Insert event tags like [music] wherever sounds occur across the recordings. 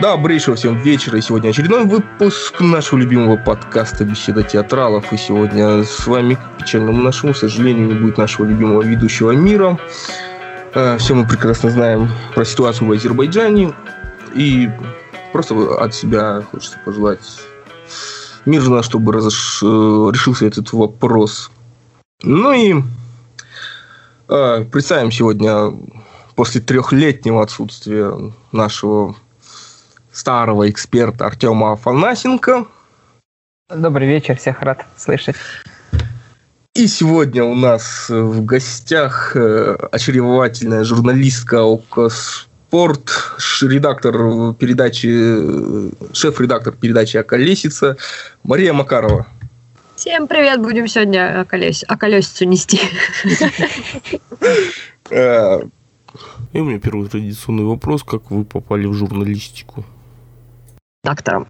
Добрейшего всем вечера. И сегодня очередной выпуск нашего любимого подкаста «Беседа театралов». И сегодня с вами, к печальному нашему сожалению, не будет нашего любимого ведущего мира. Э, все мы прекрасно знаем про ситуацию в Азербайджане. И просто от себя хочется пожелать мирно, чтобы разош... Э, решился этот вопрос. Ну и э, представим сегодня после трехлетнего отсутствия нашего старого эксперта Артема Афанасенко. Добрый вечер, всех рад слышать. И сегодня у нас в гостях э, очаровательная журналистка ОКО Спорт, редактор передачи, э, шеф-редактор передачи «Околесица» Мария Макарова. Всем привет, будем сегодня околес... околесицу нести. Э, И у меня первый традиционный вопрос, как вы попали в журналистику? Редактором.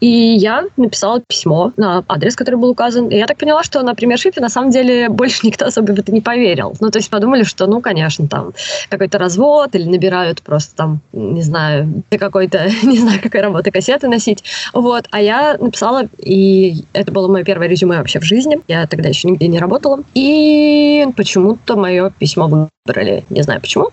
И я написала письмо на адрес, который был указан. И я так поняла, что на премьершипе на самом деле больше никто особо в это не поверил. Ну, то есть подумали, что, ну, конечно, там какой-то развод или набирают просто там, не знаю, какой-то, [laughs] не знаю, какой работы кассеты носить. Вот. А я написала, и это было мое первое резюме вообще в жизни. Я тогда еще нигде не работала. И почему-то мое письмо выбрали. Не знаю почему.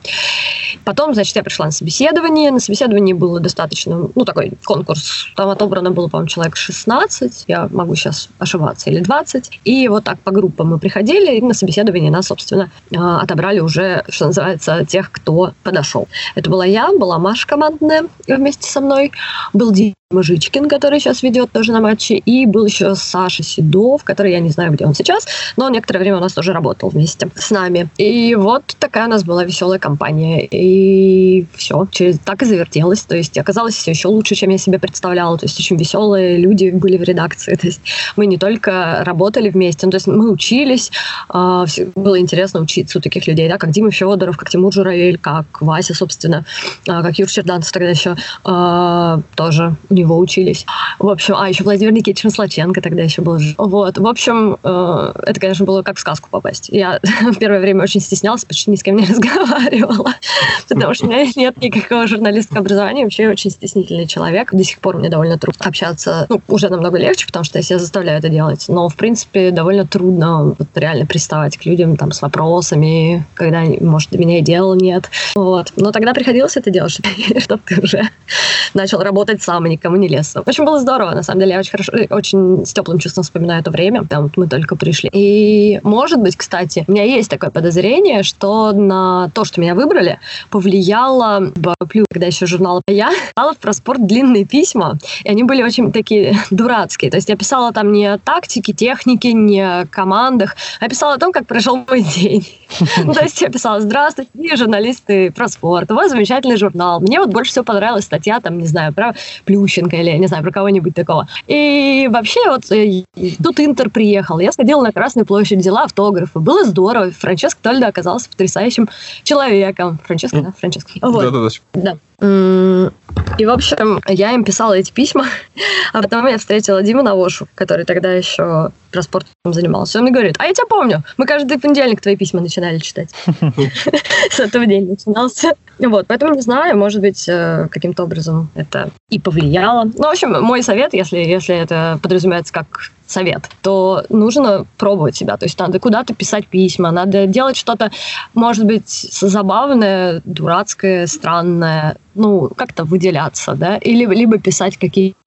Потом, значит, я пришла на собеседование. На собеседовании было достаточно, ну, такой конкурс. Там отобрано было, по-моему, человек 16. Я могу сейчас ошибаться, или 20. И вот так по группам мы приходили, и на собеседовании нас, собственно, а, отобрали уже, что называется, тех, кто подошел. Это была я, была Маша командная вместе со мной, был Мужичкин, который сейчас ведет тоже на матче, и был еще Саша Седов, который я не знаю, где он сейчас, но некоторое время у нас тоже работал вместе с нами. И вот такая у нас была веселая компания. И все, через так и завертелось. То есть оказалось все еще лучше, чем я себе представляла. То есть очень веселые люди были в редакции. То есть мы не только работали вместе, ну, то есть мы учились. Э, было интересно учиться у таких людей, да, как Дима Федоров, как Тимур Журавель, как Вася, собственно, э, как Юр Черданцев тогда еще э, тоже у него учились. В общем, а еще Владимир Никитич Маслаченко тогда еще был. Вот, в общем, э, это, конечно, было как в сказку попасть. Я [laughs] в первое время очень стеснялась, почти ни с кем не [laughs] разговаривала, потому что у меня нет никакого журналистского образования, вообще очень стеснительный человек. До сих пор мне довольно трудно общаться, ну, уже намного легче, потому что я себя заставляю это делать, но, в принципе, довольно трудно вот, реально приставать к людям там с вопросами, когда, может, до меня и дела нет. Вот. Но тогда приходилось это делать, [laughs] чтобы ты уже начал работать сам, и никому не лез. В общем, было здорово, на самом деле, я очень хорошо, очень с теплым чувством вспоминаю это время, там вот мы только пришли. И, может быть, кстати, у меня есть такое подозрение, что на то, что меня выбрали, повлияло, плю, когда еще журнал «Я», [laughs] писала про спорт длинные письма, и они были очень такие [laughs] дурацкие. То есть я писала там не о тактике, технике, не о командах, а писала о том, как прошел мой день. [laughs] То есть я писала «Здравствуйте, журналисты про спорт, у вас замечательный журнал». Мне вот больше всего понравилась статья, там, не знаю, про Плющенко или, не знаю, про кого-нибудь такого. И вообще вот э, тут Интер приехал, я сходила на Красную площадь, взяла автографы, было здорово. Франческо Тольдо оказался потрясающим человеком. Франческо, да? Франческо. Вот. Да-да-да. Да. И, в общем, я им писала эти письма, [laughs] а потом я встретила Диму Навошу, который тогда еще про спортом занимался. Он мне говорит, а я тебя помню, мы каждый понедельник твои письма начинали читать. [laughs] [laughs] С этого дня начинался. Вот, поэтому не знаю, может быть, э, каким-то образом это и повлияло. Ну, в общем, мой совет, если, если это подразумевается как совет, то нужно пробовать себя. То есть надо куда-то писать письма, надо делать что-то, может быть, забавное, дурацкое, странное, ну, как-то выделяться, да, или либо писать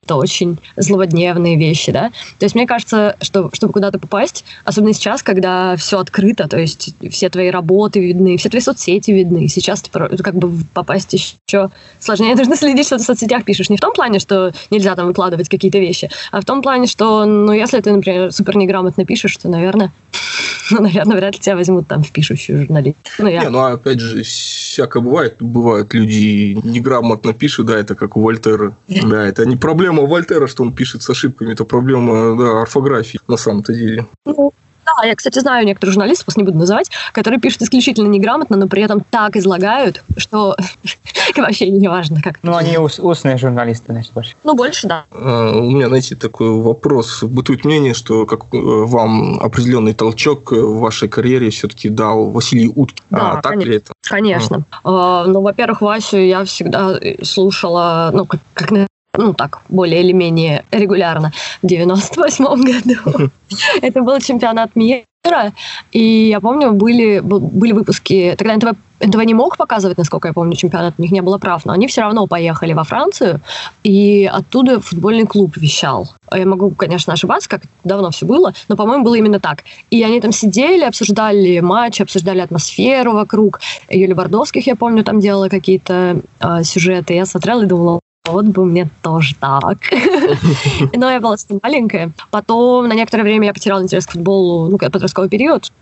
какие-то очень злободневные вещи, да. То есть мне кажется, что чтобы куда-то попасть, особенно сейчас, когда все открыто, то есть все твои работы видны, все твои соцсети видны, сейчас как бы попасть еще сложнее. [laughs] Нужно следить, что ты в соцсетях пишешь. Не в том плане, что нельзя там выкладывать какие-то вещи, а в том плане, что, ну, если ты, например, супер неграмотно пишешь, то, наверное, [laughs] ну, наверное, вряд ли тебя возьмут там в пишущую журналист. Ну, я... Не, ну, опять же, всякое бывает. Бывают люди неграмотно пишут, да, это как у Вольтера. Да, это не проблема Вольтера, что он пишет с ошибками, это проблема, да, орфографии на самом-то деле. Ну, Да, я, кстати, знаю некоторых журналистов, просто не буду называть, которые пишут исключительно неграмотно, но при этом так излагают, что [laughs] вообще не важно как. Ну, они ус- устные журналисты, значит, больше. Ну, больше, да. А, У меня, знаете, такой вопрос. Бытует мнение, что как э, вам определенный толчок в вашей карьере все-таки дал Василий Уткин. Да, а так конечно. ли это? Конечно. А, Ну, во-первых, Васю я всегда слушала, ну, как, как на- ну, так, более или менее регулярно в 98 году. [laughs] Это был чемпионат мира, и я помню, были, были выпуски, тогда НТВ, НТВ не мог показывать, насколько я помню, чемпионат, у них не было прав, но они все равно поехали во Францию, и оттуда футбольный клуб вещал. Я могу, конечно, ошибаться, как давно все было, но, по-моему, было именно так. И они там сидели, обсуждали матч, обсуждали атмосферу вокруг. Юлия Бордовских, я помню, там делала какие-то а, сюжеты. Я смотрела и думала, вот бы мне тоже так. [laughs] Но я была очень маленькая. Потом на некоторое время я потеряла интерес к футболу, ну, подростковый период.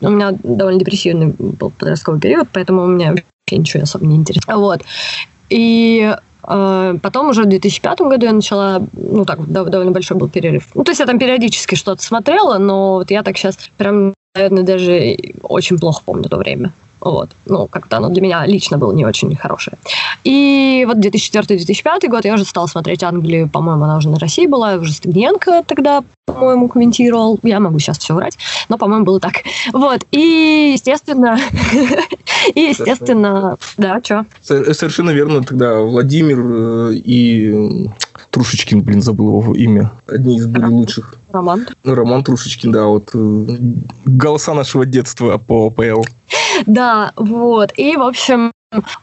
У меня довольно депрессивный был подростковый период, поэтому у меня вообще ничего особо не интересно. Вот. И э, потом уже в 2005 году я начала, ну так, дов- довольно большой был перерыв. Ну, то есть я там периодически что-то смотрела, но вот я так сейчас прям, наверное, даже очень плохо помню то время. Вот. Ну, как-то оно для меня лично было не очень хорошее. И вот 2004-2005 год я уже стала смотреть Англию, по-моему, она уже на России была, уже Стыгненко тогда, по-моему, комментировал. Я могу сейчас все врать, но, по-моему, было так. Вот. И, естественно, [laughs] и, естественно, да, что? Со- Совершенно верно. Тогда Владимир э, и Трушечкин, блин, забыл его имя. Одни из были лучших. Роман. Ну, Роман Трушечкин, да, вот э, голоса нашего детства по АПЛ. Да, вот. И, в общем,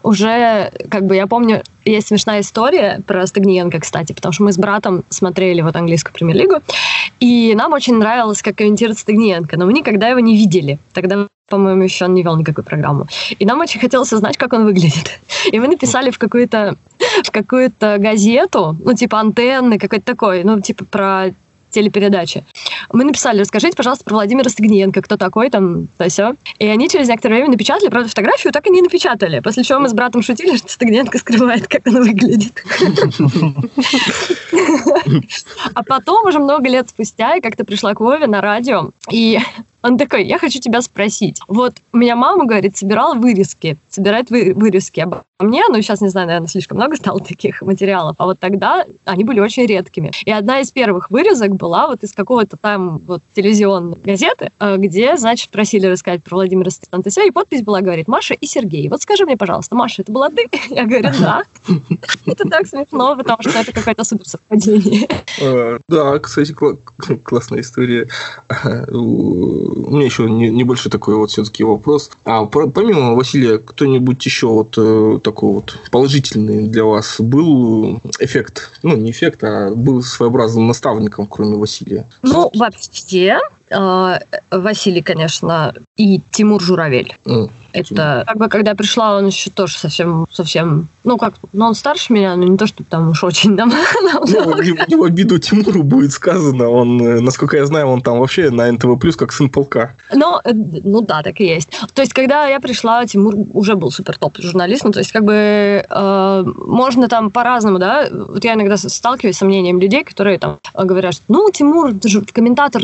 уже, как бы, я помню, есть смешная история про Стагниенко, кстати, потому что мы с братом смотрели вот английскую премьер-лигу, и нам очень нравилось, как комментирует Стагниенко, но мы никогда его не видели. Тогда по-моему, еще он не вел никакую программу. И нам очень хотелось узнать, как он выглядит. И мы написали в какую-то в какую-то газету, ну, типа антенны, какой-то такой, ну, типа про телепередачи. Мы написали, расскажите, пожалуйста, про Владимира Стыгниенко, кто такой там, то все. И они через некоторое время напечатали, правда, фотографию так и не напечатали. После чего мы с братом шутили, что Стыгниенко скрывает, как он выглядит. А потом, уже много лет спустя, я как-то пришла к Вове на радио, и он такой, я хочу тебя спросить. Вот у меня мама, говорит, собирала вырезки, собирает вы- вырезки обо мне, ну, сейчас, не знаю, наверное, слишком много стало таких материалов, а вот тогда они были очень редкими. И одна из первых вырезок была вот из какого-то там вот телевизионной газеты, э, где, значит, просили рассказать про Владимира Стантеся, и подпись была, говорит, Маша и Сергей. Вот скажи мне, пожалуйста, Маша, это была ты? [laughs] Я говорю, да. [laughs] Это так смешно, потому что это какое-то супер совпадение. [laughs] Э, Да, кстати, кла- классная история. У меня еще не- небольшой такой вот все-таки вопрос. А помимо Василия, кто-нибудь еще вот э, такой вот положительный для вас был эффект? Ну, не эффект, а был своеобразным наставником, кроме Василия? Ну, вообще, э, Василий, конечно, и Тимур Журавель. М, Это как бы когда я пришла, он еще тоже совсем, совсем, ну как, ну он старше меня, но не то, что там уж очень нам. [laughs] Ну, в обиду Тимуру будет сказано. Он, э, насколько я знаю, он там вообще на НТВ Плюс как сын полка. Ну, ну да, так и есть. То есть, когда я пришла, Тимур уже был супер топ журналист. Ну, то есть, как бы э, можно там по-разному, да. Вот я иногда сталкиваюсь с сомнением людей, которые там э, говорят, что, ну, Тимур, ты же комментатор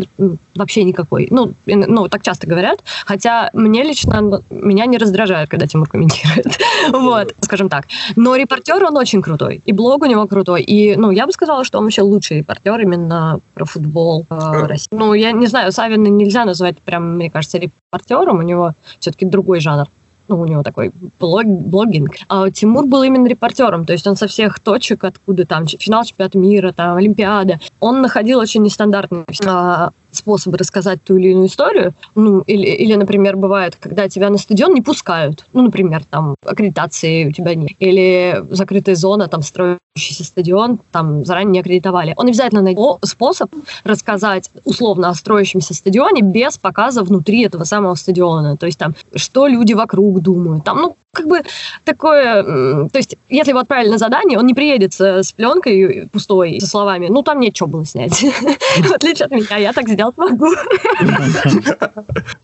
вообще никакой. Ну, ну, так часто говорят. Хотя мне лично, ну, меня не раздражает, когда Тимур комментирует. [laughs] Вот, скажем так. Но репортер, он очень крутой. И блог у него крутой. И, ну, я бы сказала, что он вообще лучший репортер именно про футбол э, России. Ну, я не знаю, Савина нельзя назвать прям, мне кажется, репортером. У него все-таки другой жанр. Ну, у него такой блог, блогинг. А Тимур был именно репортером, то есть он со всех точек, откуда там финал чемпионата мира, там Олимпиада, он находил очень нестандартные а, способы рассказать ту или иную историю. Ну, или, или, например, бывает, когда тебя на стадион не пускают. Ну, например, там аккредитации у тебя нет. Или закрытая зона, там строящийся стадион, там заранее не аккредитовали. Он обязательно найдет способ рассказать условно о строящемся стадионе без показа внутри этого самого стадиона. То есть там, что люди вокруг думают. Там, ну, как бы такое... То есть, если его отправили на задание, он не приедет с, пленкой пустой, со словами, ну, там нечего было снять. [laughs] В отличие от меня, я так сделать могу.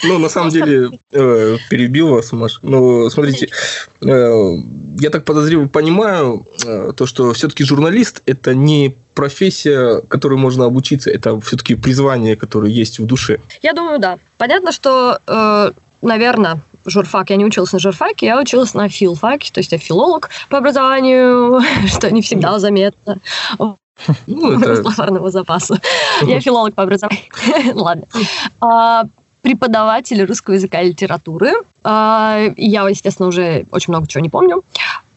Ну, на самом деле, э, перебил вас, Маш. Ну, смотрите, э, я так подозреваю, понимаю, э, то, что все-таки журналист – это не профессия, которой можно обучиться, это все-таки призвание, которое есть в душе? Я думаю, да. Понятно, что, наверное, журфак. Я не училась на журфаке, я училась на филфаке, то есть я филолог по образованию, [laughs] что не всегда заметно. Ну, это... Словарного запаса. Я филолог по образованию. [laughs] Ладно. А, преподаватель русского языка и литературы. А, я, естественно, уже очень много чего не помню,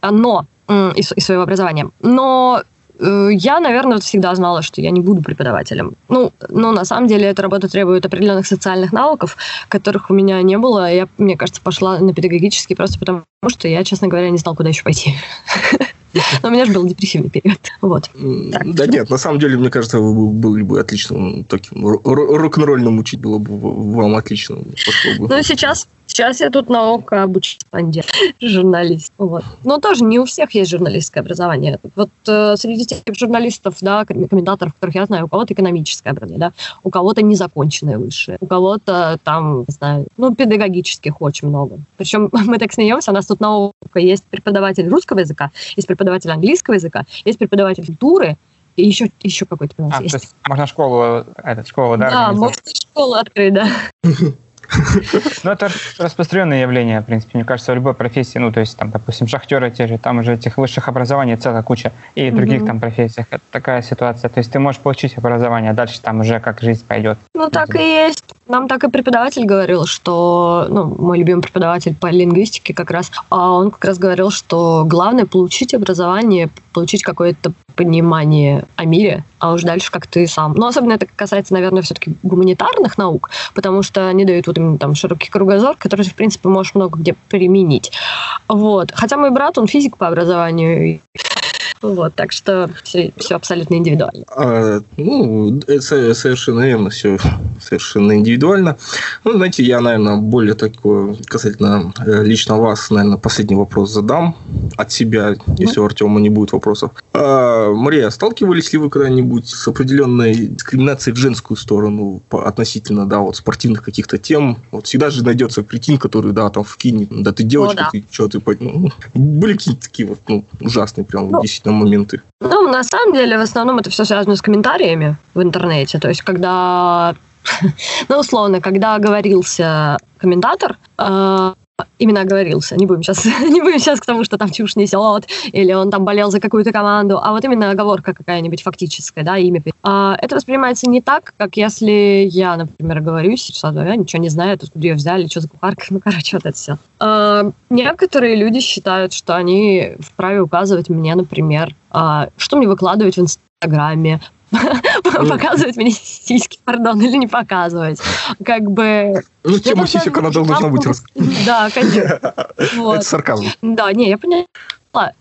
но из, из своего образования. Но э, я, наверное, всегда знала, что я не буду преподавателем. Ну, но на самом деле эта работа требует определенных социальных навыков, которых у меня не было. Я, мне кажется, пошла на педагогический просто потому, что я, честно говоря, не знала, куда еще пойти. [laughs] Но у меня же был депрессивный период. Вот. Да нет, на самом деле, мне кажется, вы были бы отличным таким рок-н-ролльным учить было бы вам отлично. Бы. Ну, сейчас Сейчас я тут на ОКО обучаюсь журналист. Вот. Но тоже не у всех есть журналистское образование. Вот э, среди тех журналистов, да, комментаторов, которых я знаю, у кого-то экономическое образование, да, у кого-то незаконченное высшее, у кого-то там, не знаю, ну, педагогических очень много. Причем [laughs] мы так смеемся, у нас тут на ОКО есть преподаватель русского языка, есть преподаватель английского языка, есть преподаватель культуры, и еще, еще какой-то а, есть. То есть можно школу, этот, школу, да? Да, можно школу открыть, да. [laughs] Ну, это распространенное явление, в принципе, мне кажется, в любой профессии. Ну, то есть, там, допустим, шахтеры те же, там уже этих высших образований целая куча. И в других там профессиях. Это такая ситуация. То есть ты можешь получить образование, а дальше там уже как жизнь пойдет. Ну, так и есть. Нам так и преподаватель говорил, что, ну, мой любимый преподаватель по лингвистике как раз, а он как раз говорил, что главное получить образование, получить какое-то понимание о мире, а уж дальше как ты сам. Но особенно это касается, наверное, все-таки гуманитарных наук, потому что они дают вот именно там широкий кругозор, который в принципе, можешь много где применить. Вот. Хотя мой брат, он физик по образованию, вот, так что все, все абсолютно индивидуально. А, ну, это совершенно верно, все совершенно индивидуально. Ну, знаете, я, наверное, более такое касательно э, лично вас, наверное, последний вопрос задам от себя, если у Артема не будет вопросов. А, Мария, сталкивались ли вы когда-нибудь с определенной дискриминацией в женскую сторону относительно, да, вот спортивных каких-то тем? Вот всегда же найдется кретин, который, да, там вкинет, да, ты девочка, О, да. ты что, ты... Ну, были какие-то такие вот, ну, ужасные прям ну, действительно моменты? Ну, на самом деле, в основном это все связано с комментариями в интернете. То есть, когда, [laughs] ну, условно, когда говорился комментатор, э, именно оговорился. Не будем сейчас, [laughs] не будем сейчас к тому, что там чушь несет, или он там болел за какую-то команду, а вот именно оговорка какая-нибудь фактическая, да, имя. А, это воспринимается не так, как если я, например, говорю сейчас, я ничего не знаю, тут где взяли, что за кухарка, [laughs] ну, короче, вот это все. А, некоторые люди считают, что они вправе указывать мне, например, а, что мне выкладывать в Инстаграме, показывать мне сиськи, пардон, или не показывать. Как бы... Ну, тема сисек, она должна быть. Да, конечно. [laughs] Это сарказм. Да, не, я поняла.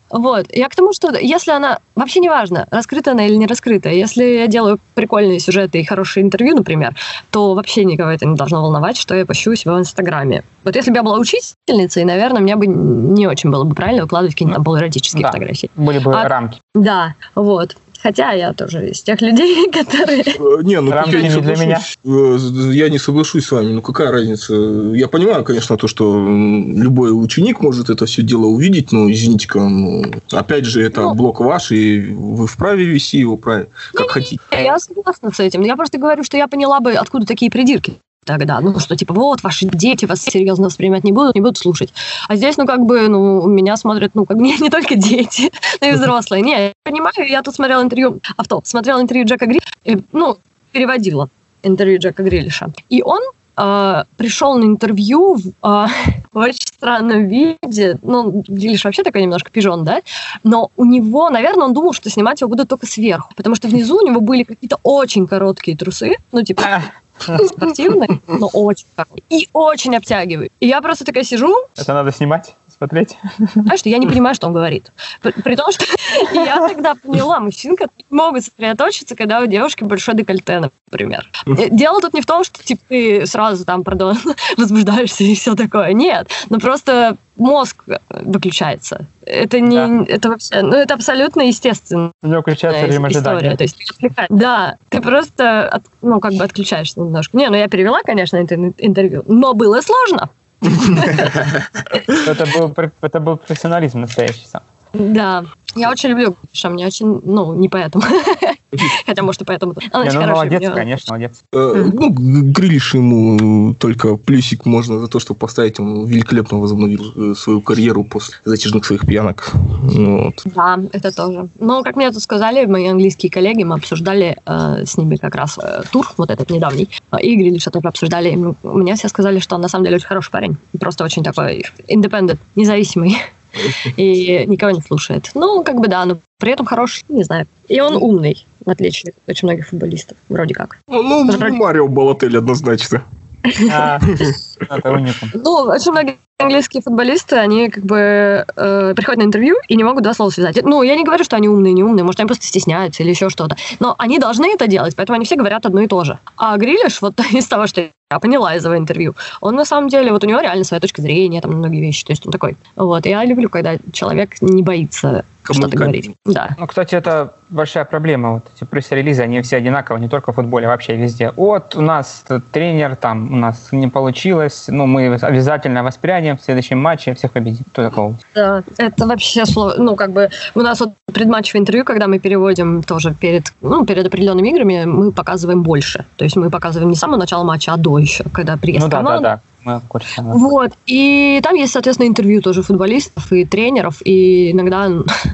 Вот. Я к тому, что если она... Вообще не важно, раскрыта она или не раскрыта. Если я делаю прикольные сюжеты и хорошие интервью, например, то вообще никого это не должно волновать, что я пощу себя в Инстаграме. Вот если бы я была учительницей, наверное, мне бы не очень было бы правильно выкладывать какие-то там полуэротические да, фотографии. Были бы а, рамки. Да, вот. Хотя я тоже из тех людей, [laughs] которые... Э, не, ну я не, для меня. Э, я не соглашусь с вами. Ну какая разница? Я понимаю, конечно, то, что любой ученик может это все дело увидеть, но извините-ка, ну, опять же, это ну, блок ваш, и вы вправе вести его, правильно, как не, хотите. Я согласна с этим. Я просто говорю, что я поняла бы, откуда такие придирки тогда. Ну, что типа, вот, ваши дети вас серьезно воспринимать не будут, не будут слушать. А здесь, ну, как бы, ну, меня смотрят, ну, как не, [laughs] не только дети, но и взрослые. Не, я понимаю, я тут смотрела интервью, авто, смотрела интервью Джека Гри, ну, переводила интервью Джека Грилиша. И он э, пришел на интервью в, э, [laughs] в очень странном виде. Ну, Грилиш вообще такой немножко пижон, да? Но у него, наверное, он думал, что снимать его будут только сверху, потому что внизу у него были какие-то очень короткие трусы, ну, типа спортивный, но очень хороший. И очень обтягивает. И я просто такая сижу. Это надо снимать? Смотреть. А что я не понимаю, что он говорит. При, при том, что [laughs] я тогда поняла, мужчинка могут сосредоточиться, когда у девушки большой декольте, например. Дело тут не в том, что типа, ты сразу там, пардон, [laughs] возбуждаешься и все такое. Нет, ну просто мозг выключается. Это не, да. это вообще, ну это абсолютно естественно. У него включается режим ожидания. То есть, да, ты просто, от, ну как бы отключаешься немножко. Не, ну я перевела, конечно, это интервью, но было сложно. Это был, профессионализм настоящий сам. Да, я очень люблю Гриша, мне очень, ну, не поэтому. [laughs] Хотя, может, и поэтому. Она не, ну, молодец, мне... конечно, молодец. Э, ну, Грилиш ему только плюсик можно за то, что поставить. Он великолепно возобновил э, свою карьеру после затяжных своих пьянок. Ну. Да, это тоже. Но, как мне тут сказали, мои английские коллеги, мы обсуждали э, с ними как раз тур, вот этот недавний, и Грилиша тоже обсуждали. Мне все сказали, что он на самом деле очень хороший парень. Просто очень такой independent, независимый и никого не слушает. Ну, как бы да, но при этом хороший, не знаю. И он умный, в отличие от очень многих футболистов, вроде как. Ну, ну Марио Балотель однозначно. [laughs] А, ну, очень многие английские футболисты, они как бы э, приходят на интервью и не могут два слова связать. Ну, я не говорю, что они умные, не умные, может, они просто стесняются или еще что-то. Но они должны это делать, поэтому они все говорят одно и то же. А Грилиш, вот [laughs] из того, что я поняла из его интервью, он на самом деле, вот у него реально своя точка зрения, там, многие вещи, то есть он такой. Вот, я люблю, когда человек не боится что-то говорить. Да. Ну, кстати, это большая проблема. Вот эти пресс-релизы, они все одинаковые, не только в футболе, а вообще везде. Вот у нас тренер, там, у нас не получилось, ну, мы обязательно воспрянем в следующем матче, всех победим. Кто такого? Да, это вообще сложно. Ну, как бы у нас вот предматчевое интервью, когда мы переводим тоже перед, ну, перед определенными играми, мы показываем больше. То есть мы показываем не с самого начала матча, а до еще, когда приезд ну, да, команды. Да, да мы в курсе. Вот. И там есть, соответственно, интервью тоже футболистов и тренеров, и иногда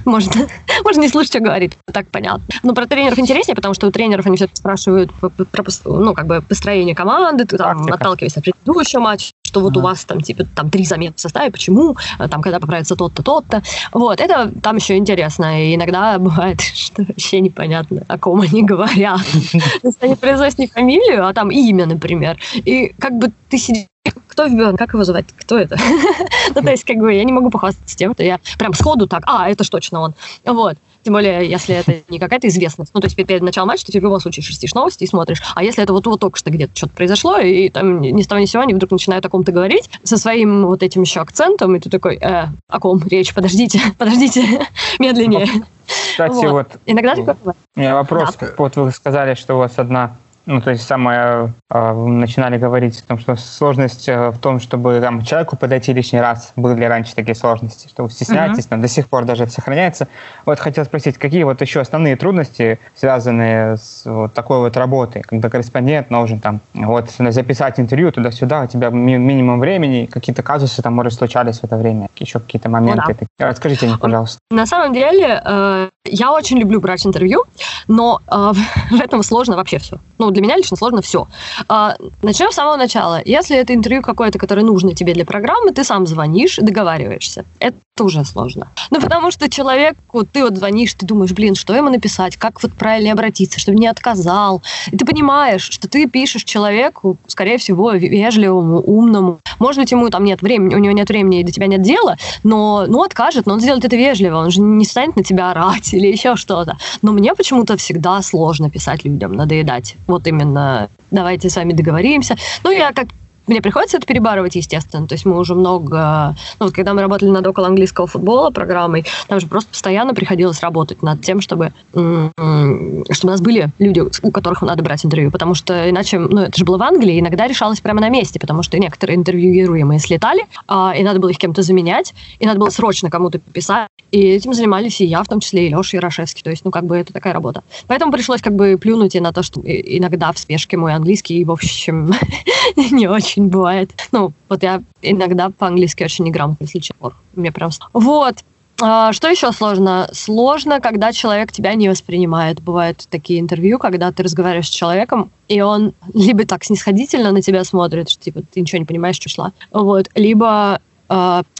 можно, [laughs] можно не слушать, что говорит, так понятно. Но про тренеров интереснее, потому что у тренеров они все спрашивают про, ну, как бы построение команды, там, отталкиваясь от предыдущего матча, что вот у вас там, типа, там три замены в составе, почему, там, когда поправится тот-то, тот-то. Вот, это там еще интересно. И иногда [laughs] бывает, что вообще непонятно, о ком они говорят. [laughs] Они произносят не фамилию, а там имя, например. И как бы ты сидишь кто вбил, как его звать, кто это? [laughs] ну, то есть, как бы, я не могу похвастаться тем, что я прям сходу так, а, это ж точно он. Вот. Тем более, если это не какая-то известность. Ну, то есть перед началом матча ты в любом случае шерстишь новости и смотришь. А если это вот, вот только что где-то что-то произошло, и там ни с того ни с сего они вдруг начинают о ком-то говорить со своим вот этим еще акцентом, и ты такой, э, о ком речь? Подождите, [laughs] подождите, [laughs] медленнее. Кстати, вот. вот Иногда такое У меня вопрос. Да. Вот вы сказали, что у вас одна ну, то есть самое, э, начинали говорить о том, что сложность э, в том, чтобы там, человеку подойти лишний раз. Были раньше такие сложности, что вы стесняетесь, mm-hmm. до сих пор даже сохраняется. Вот хотел спросить, какие вот еще основные трудности, связанные с вот такой вот работой, когда корреспондент должен там вот записать интервью туда-сюда, у тебя ми- минимум времени, какие-то казусы там, может, случались в это время, еще какие-то моменты. Ну, да. Расскажите мне, пожалуйста. На самом деле, э, я очень люблю брать интервью, но э, [laughs] в этом сложно вообще все. Ну, для меня лично сложно все. А, начнем с самого начала. Если это интервью какое-то, которое нужно тебе для программы, ты сам звонишь, договариваешься. Это уже сложно. Ну, потому что человеку, ты вот звонишь, ты думаешь, блин, что ему написать, как вот правильно обратиться, чтобы не отказал. И ты понимаешь, что ты пишешь человеку, скорее всего, вежливому, умному. Может быть, ему там нет времени, у него нет времени и до тебя нет дела, но, ну, откажет, но он сделает это вежливо, он же не станет на тебя орать [laughs] или еще что-то. Но мне почему-то всегда сложно писать людям, надоедать. Вот именно давайте с вами договоримся. Ну, я как мне приходится это перебарывать, естественно. То есть мы уже много... Ну, вот когда мы работали над около английского футбола программой, там же просто постоянно приходилось работать над тем, чтобы, чтобы у нас были люди, у которых надо брать интервью. Потому что иначе... Ну, это же было в Англии, иногда решалось прямо на месте, потому что некоторые интервьюируемые слетали, а, и надо было их кем-то заменять, и надо было срочно кому-то писать. И этим занимались и я, в том числе, и Леша Ярошевский. То есть, ну, как бы это такая работа. Поэтому пришлось как бы плюнуть и на то, что иногда в спешке мой английский, в общем, [laughs] не очень очень бывает. Ну, вот я иногда по-английски очень неграмотно, если честно. Мне прям... Вот. А, что еще сложно? Сложно, когда человек тебя не воспринимает. Бывают такие интервью, когда ты разговариваешь с человеком, и он либо так снисходительно на тебя смотрит, что типа ты ничего не понимаешь, что шла, вот, либо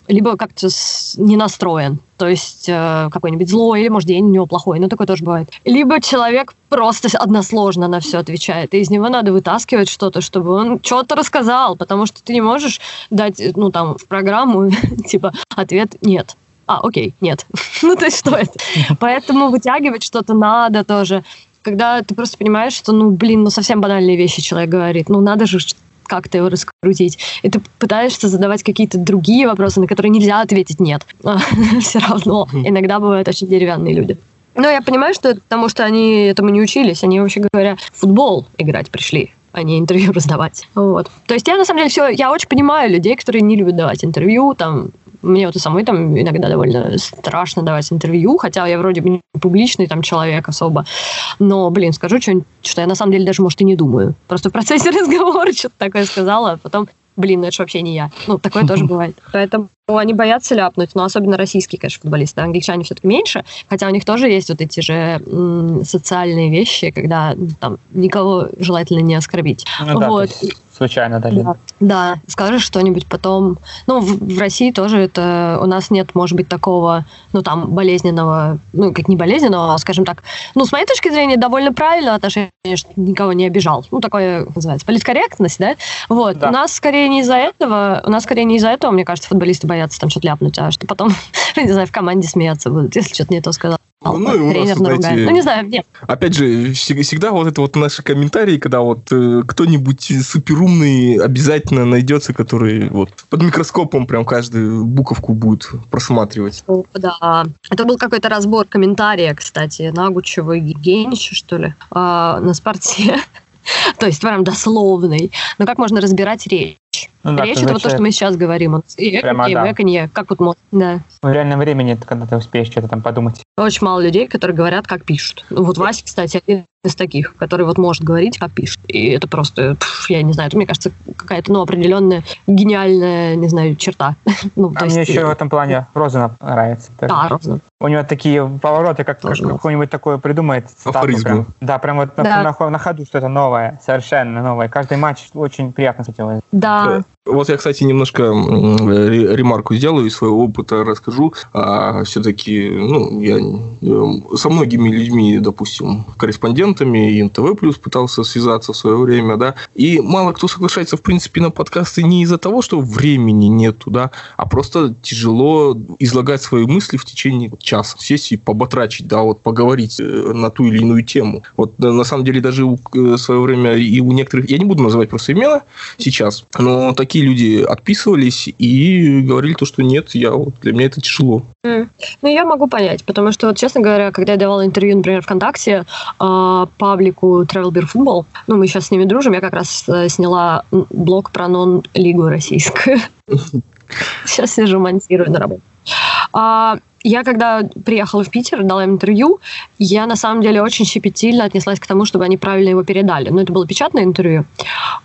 либо как-то не настроен, то есть э, какой-нибудь злой, или, может, день у него плохой, но такое тоже бывает. Либо человек просто односложно на все отвечает, и из него надо вытаскивать что-то, чтобы он что-то рассказал, потому что ты не можешь дать, ну, там, в программу, [laughs] типа, ответ «нет». А, окей, нет. [laughs] ну, то есть что это? Поэтому вытягивать что-то надо тоже когда ты просто понимаешь, что, ну, блин, ну, совсем банальные вещи человек говорит. Ну, надо же как-то его раскрутить. И ты пытаешься задавать какие-то другие вопросы, на которые нельзя ответить «нет». [laughs] Все равно. Иногда бывают очень деревянные люди. Но я понимаю, что это потому, что они этому не учились. Они, вообще говоря, в футбол играть пришли а не интервью [laughs] раздавать. Вот. То есть я, на самом деле, все, я очень понимаю людей, которые не любят давать интервью, там, мне вот и самой там иногда довольно страшно давать интервью, хотя я вроде бы не публичный там человек особо. Но, блин, скажу что-нибудь, что я на самом деле даже, может, и не думаю. Просто в процессе [laughs] разговора что-то такое сказала, а потом блин, ну это же вообще не я. Ну, такое тоже [laughs] бывает. Поэтому они боятся ляпнуть, но особенно российские, конечно, футболисты. Англичане все-таки меньше, хотя у них тоже есть вот эти же социальные вещи, когда ну, там никого желательно не оскорбить. Ну, да, вот. Случайно даже. Да, да. скажешь что-нибудь потом. Ну, в, в России тоже это у нас нет, может быть, такого, ну, там, болезненного, ну, как не болезненного, а, скажем так, ну, с моей точки зрения, довольно правильно отношение, что никого не обижал. Ну, такое называется политкорректность, да? Вот. Да. У нас скорее не из-за этого, у нас скорее не из-за этого, мне кажется, футболисты боятся там что-то ляпнуть, а что потом, [laughs] не знаю, в команде смеяться будут, если что-то не то сказал. Ну, ну, тренер нас, знаете, ну, не знаю, нет. Опять же, всегда вот это вот наши комментарии, когда вот э, кто-нибудь суперумный обязательно найдется, который вот под микроскопом прям каждую буковку будет просматривать. О, да. Это был какой-то разбор комментария, кстати, Нагучева и Генича, что ли, э, на спорте. [laughs] То есть прям дословный. Но как можно разбирать речь? Ну, да, Речь это вот то, что мы сейчас говорим. И Прямо, да. и как вот можно. Да. В реальном времени, когда ты успеешь что-то там подумать. Очень мало людей, которые говорят, как пишут. Ну, вот Вася, кстати, один из таких, который вот может говорить, как пишет. И это просто, пф, я не знаю, это, мне кажется, какая-то, ну, определенная гениальная, не знаю, черта. [laughs] ну, а мне есть... еще в этом плане Розанов нравится. Да, Розанов. У него такие повороты, как, как какой-нибудь такое придумает. Прям. Да, прям вот да. На, на, на ходу что-то новое, совершенно новое. Каждый матч очень приятно с этим. Да. Вот я, кстати, немножко ремарку сделаю из своего опыта расскажу. А, все-таки, ну, я э, со многими людьми, допустим, корреспондентами, и НТВ плюс пытался связаться в свое время, да, и мало кто соглашается, в принципе, на подкасты не из-за того, что времени нету, да, а просто тяжело излагать свои мысли в течение часа, сесть и поботрачить, да, вот поговорить э, на ту или иную тему. Вот э, на самом деле даже в свое время и у некоторых, я не буду называть просто имена сейчас, но такие такие люди отписывались и говорили то, что нет, я вот для меня это тяжело. Mm. Ну, я могу понять, потому что, вот, честно говоря, когда я давала интервью, например, ВКонтакте э, паблику Travel Beer Football, ну, мы сейчас с ними дружим, я как раз э, сняла блог про нон-лигу российскую. [laughs] Сейчас сижу, монтирую на работе. А, я когда приехала в Питер, дала им интервью, я на самом деле очень щепетильно отнеслась к тому, чтобы они правильно его передали. Но это было печатное интервью,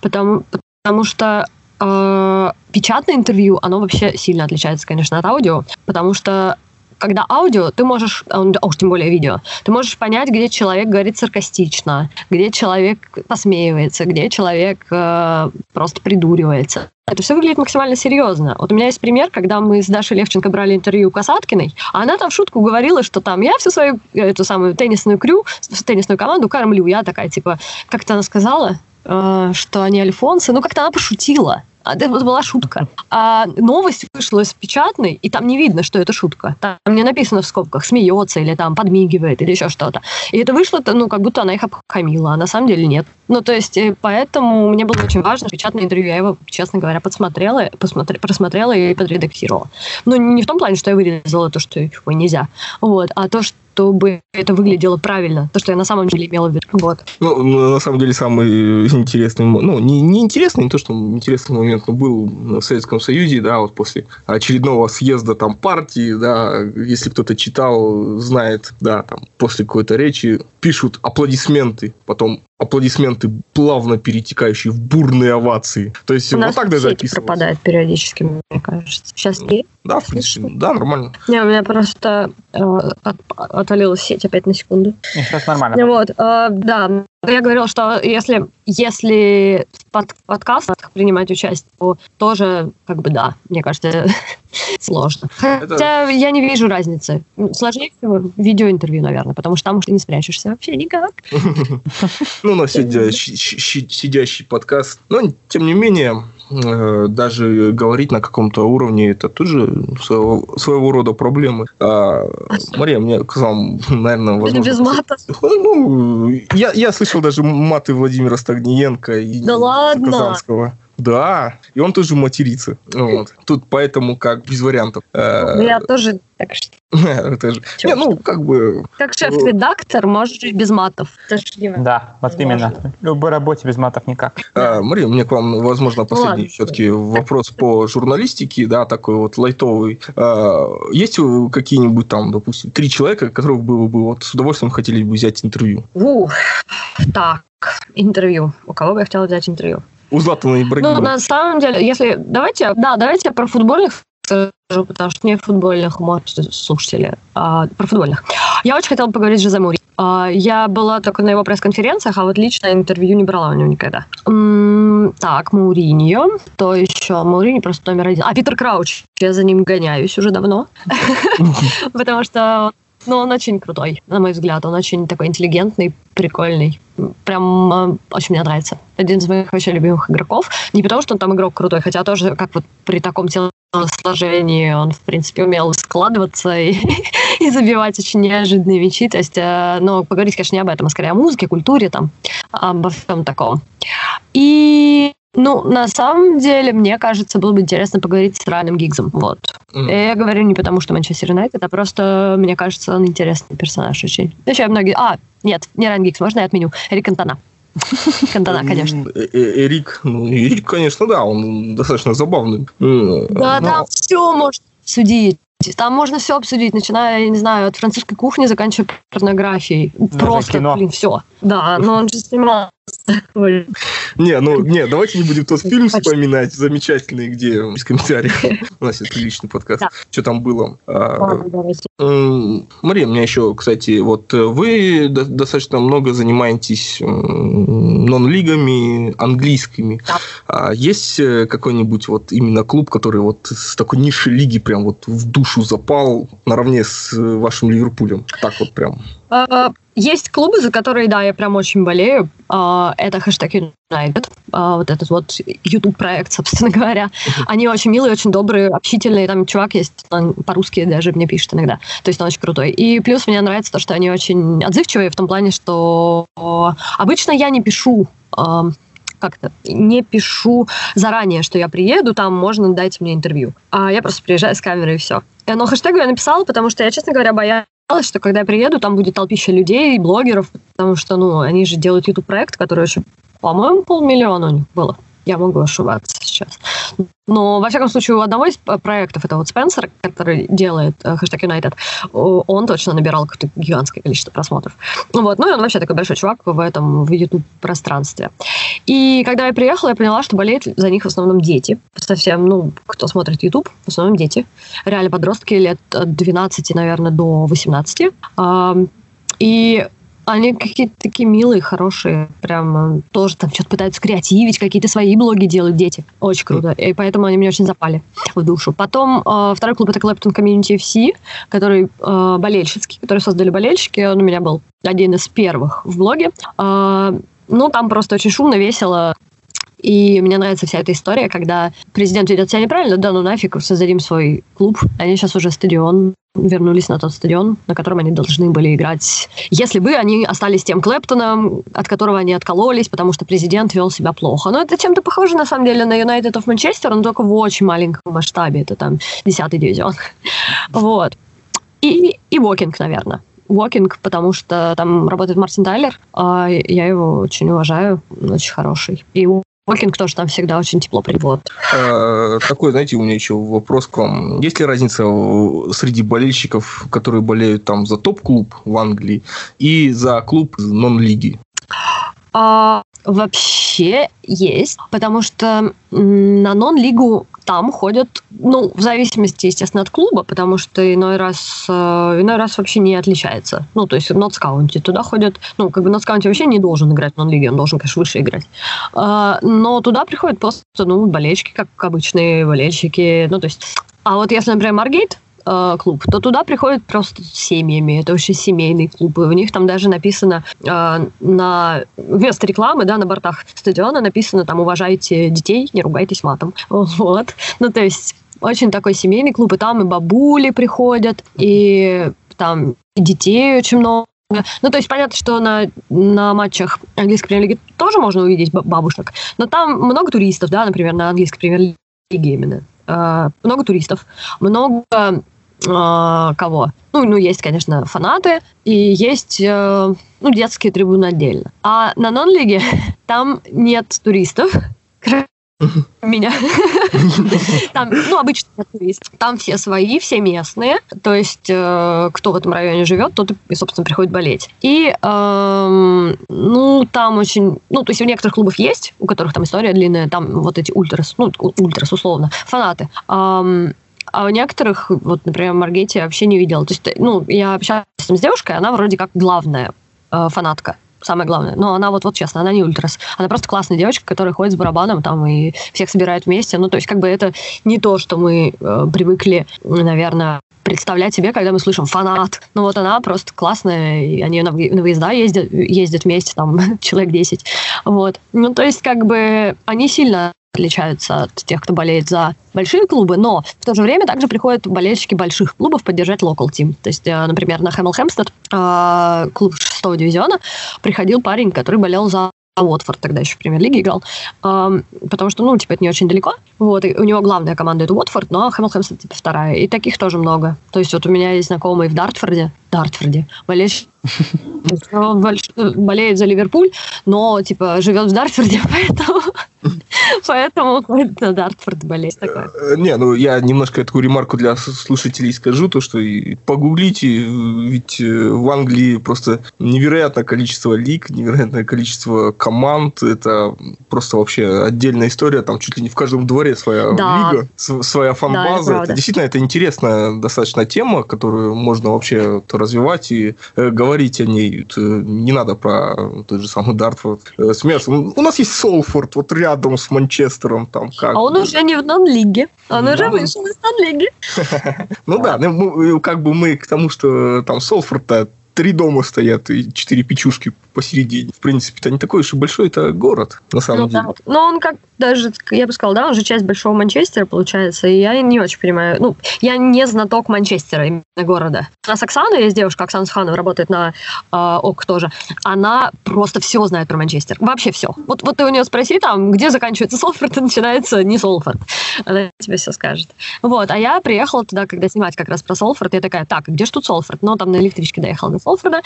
потому, потому что э, печатное интервью, оно вообще сильно отличается, конечно, от аудио, потому что когда аудио, ты можешь, а уж тем более видео, ты можешь понять, где человек говорит саркастично, где человек посмеивается, где человек э, просто придуривается. Это все выглядит максимально серьезно. Вот у меня есть пример, когда мы с Дашей Левченко брали интервью у Касаткиной, а она там в шутку говорила, что там я всю свою эту самую теннисную крю, теннисную команду кормлю. Я такая, типа, как-то она сказала, э, что они альфонсы. Ну, как-то она пошутила. А, это была шутка. А новость вышла из печатной, и там не видно, что это шутка. Там не написано в скобках, смеется или там подмигивает или еще что-то. И это вышло, ну, как будто она их обхамила, а на самом деле нет. Ну, то есть, поэтому мне было очень важно печатное интервью. Я его, честно говоря, подсмотрела, посмотри, просмотрела и подредактировала. Но не в том плане, что я вырезала то, что ой, нельзя, вот, а то, что чтобы это выглядело правильно, то, что я на самом деле имела в виду. Вот. Ну, на самом деле, самый интересный, ну, не, не интересный, не то, что интересный момент, но был в Советском Союзе, да, вот после очередного съезда там партии, да, если кто-то читал, знает, да, там, после какой-то речи пишут аплодисменты, потом аплодисменты, плавно перетекающие в бурные овации. То есть, У вот нас так даже описывалось. пропадает периодически, мне кажется. Сейчас ли? Да, в принципе, да, нормально. Не, у меня просто э, от, отвалилась сеть опять на секунду. Сейчас нормально. Вот, э, да, я говорила, что если, если в под, подкастах принимать участие, то тоже, как бы, да, мне кажется, [laughs] сложно. Это... Хотя я не вижу разницы. Сложнее всего видеоинтервью, наверное, потому что там уж ты не спрячешься вообще никак. [laughs] Ну, на сидящий подкаст. Но, тем не менее, даже говорить на каком-то уровне, это тоже своего, своего рода проблемы. А, Мария, мне казалось, [laughs] наверное, возможно... без мата? Ну, я, я слышал даже маты Владимира Стагниенко и да ладно? Казанского. Да, и он тоже матерится. Вот. Тут поэтому как без вариантов. Ну, я тоже так что... [laughs] Это же... Не, ну, как бы... Как шеф-редактор можешь жить без матов. Да, вот именно. В любой работе без матов никак. А, Мария, мне к вам, возможно, последний все-таки вопрос по журналистике, да, такой вот лайтовый. А, есть какие-нибудь там, допустим, три человека, которых бы вы вот с удовольствием хотели бы взять интервью? Ух, так, интервью. У кого бы я хотела взять интервью? У Златана Ибрагимова. Ну, на самом деле, если... Давайте, да, давайте про футбольных скажу, потому что не футбольных, может, слушатели, а, про футбольных. Я очень хотела поговорить с Жозе Мури. А, я была только на его пресс-конференциях, а вот лично интервью не брала у него никогда. М-м, так, Мауриньо. То еще? Мауриньо просто номер один. А, Питер Крауч. Я за ним гоняюсь уже давно. [laughs] Потому что ну, он очень крутой, на мой взгляд. Он очень такой интеллигентный, прикольный. Прям э, очень мне нравится. Один из моих вообще любимых игроков. Не потому, что он там игрок крутой, хотя тоже как вот при таком телосложении он, в принципе, умел складываться и, [laughs] и забивать очень неожиданные мячи. То есть, э, но поговорить, конечно, не об этом, а скорее о музыке, культуре, там, обо всем таком. И ну, на самом деле, мне кажется, было бы интересно поговорить с Райаном Гиггсом. Вот. Mm. Я говорю не потому, что Манчестер Юнайтед, а просто, мне кажется, он интересный персонаж очень. Еще многие... А, нет, не Райан Гиггс, можно я отменю? Эрик Антона. Кантона, [laughs] конечно. Э, э, Эрик, ну, Эрик, конечно, да, он достаточно забавный. Да, да, все может судить. Там можно все обсудить, начиная, я не знаю, от французской кухни, заканчивая порнографией. Просто, блин, все. Да, [laughs] но он же снимал [laughs] не, ну, не, давайте не будем тот фильм вспоминать, замечательный, где без комментариев. У нас это личный подкаст. Что там было? А, Мария, у меня еще, кстати, вот э, вы достаточно много занимаетесь нон-лигами английскими. А есть э, какой-нибудь вот именно клуб, который вот с такой низшей лиги прям вот в душу запал наравне с э, вашим Ливерпулем? Так вот прям. А, есть клубы, за которые, да, я прям очень болею. А, это хэштег United, а, вот этот вот YouTube-проект, [laughs] собственно говоря. Они очень милые, очень добрые, общительные. Там чувак есть, он по-русски даже мне пишет иногда. То есть он очень крутой. И плюс мне нравится то, что они очень отзывчивые в том плане, что обычно я не пишу как-то не пишу заранее, что я приеду, там можно дать мне интервью. А я просто приезжаю с камерой и все. Но хэштег я написала, потому что я, честно говоря, боялась что когда я приеду, там будет толпища людей, блогеров, потому что, ну, они же делают YouTube-проект, который очень, по-моему, полмиллиона у них было. Я могу ошибаться сейчас. Но, во всяком случае, у одного из проектов, это вот Спенсер, который делает э, хэштег United, он точно набирал какое-то гигантское количество просмотров. Вот. Ну, и он вообще такой большой чувак в этом, в YouTube-пространстве. И когда я приехала, я поняла, что болеют за них в основном дети. Совсем, ну, кто смотрит YouTube, в основном дети. Реально подростки лет от 12, наверное, до 18. И они какие-то такие милые, хорошие, прям тоже там что-то пытаются креативить, какие-то свои блоги делают дети. Очень круто. И поэтому они мне очень запали в душу. Потом э, второй клуб это Clapton Community FC, который э, болельщицкий, который создали болельщики. Он у меня был один из первых в блоге. Э, ну, там просто очень шумно, весело. И мне нравится вся эта история, когда президент ведет себя неправильно, да ну нафиг, создадим свой клуб. Они сейчас уже стадион вернулись на тот стадион, на котором они должны были играть. Если бы они остались тем Клэптоном, от которого они откололись, потому что президент вел себя плохо. Но это чем-то похоже, на самом деле, на Юнайтед of Манчестер, но только в очень маленьком масштабе. Это там десятый дивизион. Вот. И, и наверное. Walking, потому что там работает Мартин Тайлер, а я его очень уважаю, очень хороший. И Walking тоже там всегда очень тепло приводит. А, такой, знаете, у меня еще вопрос к вам. Есть ли разница среди болельщиков, которые болеют там за топ-клуб в Англии и за клуб нон-лиги? А, вообще есть, потому что на нон-лигу там ходят, ну, в зависимости, естественно, от клуба, потому что иной раз, э, иной раз вообще не отличается. Ну, то есть в нотскаунте туда ходят, ну, как бы нотскаунте вообще не должен играть в нон-лиге, он должен, конечно, выше играть. Э, но туда приходят просто, ну, болельщики, как обычные болельщики, ну, то есть... А вот если, например, Маргейт, э, клуб, то туда приходят просто семьями. Это очень семейный клуб. И у них там даже написано э, на вместо рекламы, да, на бортах стадиона написано там уважайте детей, не ругайтесь матом. Вот. Ну, то есть очень такой семейный клуб, и там и бабули приходят, и там детей очень много Ну, то есть понятно, что на, на матчах английской премьер-лиги тоже можно увидеть бабушек, но там много туристов, да, например, на английской премьер-лиге именно. Э, много туристов, много э, кого? Ну, ну, есть, конечно, фанаты, и есть э, ну, детские трибуны отдельно. А на нон-лиге [laughs] там нет туристов, [laughs] меня. [laughs] Там, ну, обычно есть. Там все свои, все местные. То есть, э, кто в этом районе живет, тот и, собственно, приходит болеть. И, э, ну, там очень... Ну, то есть, у некоторых клубов есть, у которых там история длинная, там вот эти ультрас, ну, ультрас, условно, фанаты. Эм, а у некоторых, вот, например, Маргете я вообще не видела. То есть, ну, я общалась с девушкой, она вроде как главная э, фанатка самое главное. Но она вот, вот честно, она не ультрас. Она просто классная девочка, которая ходит с барабаном там и всех собирает вместе. Ну, то есть, как бы это не то, что мы э, привыкли, наверное, представлять себе, когда мы слышим фанат. Ну вот она просто классная, и они на, на выезда ездят, ездят вместе, там, [laughs] человек 10. Вот. Ну, то есть, как бы, они сильно отличаются от тех, кто болеет за большие клубы, но в то же время также приходят болельщики больших клубов поддержать local team. То есть, э, например, на Хэмл Хэмстед, клуб шестого дивизиона, приходил парень, который болел за Уотфорд тогда еще в премьер-лиге играл, потому что, ну, типа, это не очень далеко. Вот, и у него главная команда это Уотфорд, но Хэмл Хэмстед, типа, вторая. И таких тоже много. То есть вот у меня есть знакомый в Дартфорде, Дартфорде, болельщик [laughs] болеет за Ливерпуль, но, типа, живет в Дартфорде, [laughs] поэтому Поэтому Дартфорд такое. Э, не, ну я немножко такую ремарку для слушателей скажу, то что погуглите, ведь э, в Англии просто невероятное количество лиг, невероятное количество команд, это просто вообще отдельная история, там чуть ли не в каждом дворе своя да. лига, своя фанбаза. Да, это, действительно, это интересная достаточно тема, которую можно вообще развивать и э, говорить о ней. Не надо про тот же самый Дартфорд смеяться. У нас есть Солфорд, вот рядом с Манчестером там как. А он уже не в нон-лиге. Он уже вышел из нон-лиги. [laughs] Ну да, ну, как бы мы к тому, что там Солфорд три дома стоят и четыре печушки посередине. В принципе, это не такой уж и большой это город, на самом ну, деле. Да. Но он как даже, я бы сказала, да, он же часть Большого Манчестера, получается, и я не очень понимаю. Ну, я не знаток Манчестера, именно города. У нас Оксана есть девушка, Оксана Суханова, работает на э, ОК тоже. Она просто все знает про Манчестер. Вообще все. Вот, вот ты у нее спроси, там, где заканчивается Солфорд и [laughs] начинается не Солфорд. Она тебе все скажет. Вот, а я приехала туда, когда снимать как раз про Солфорд, я такая, так, где ж тут Солфорд? Ну, там на электричке доехала до Солфорда,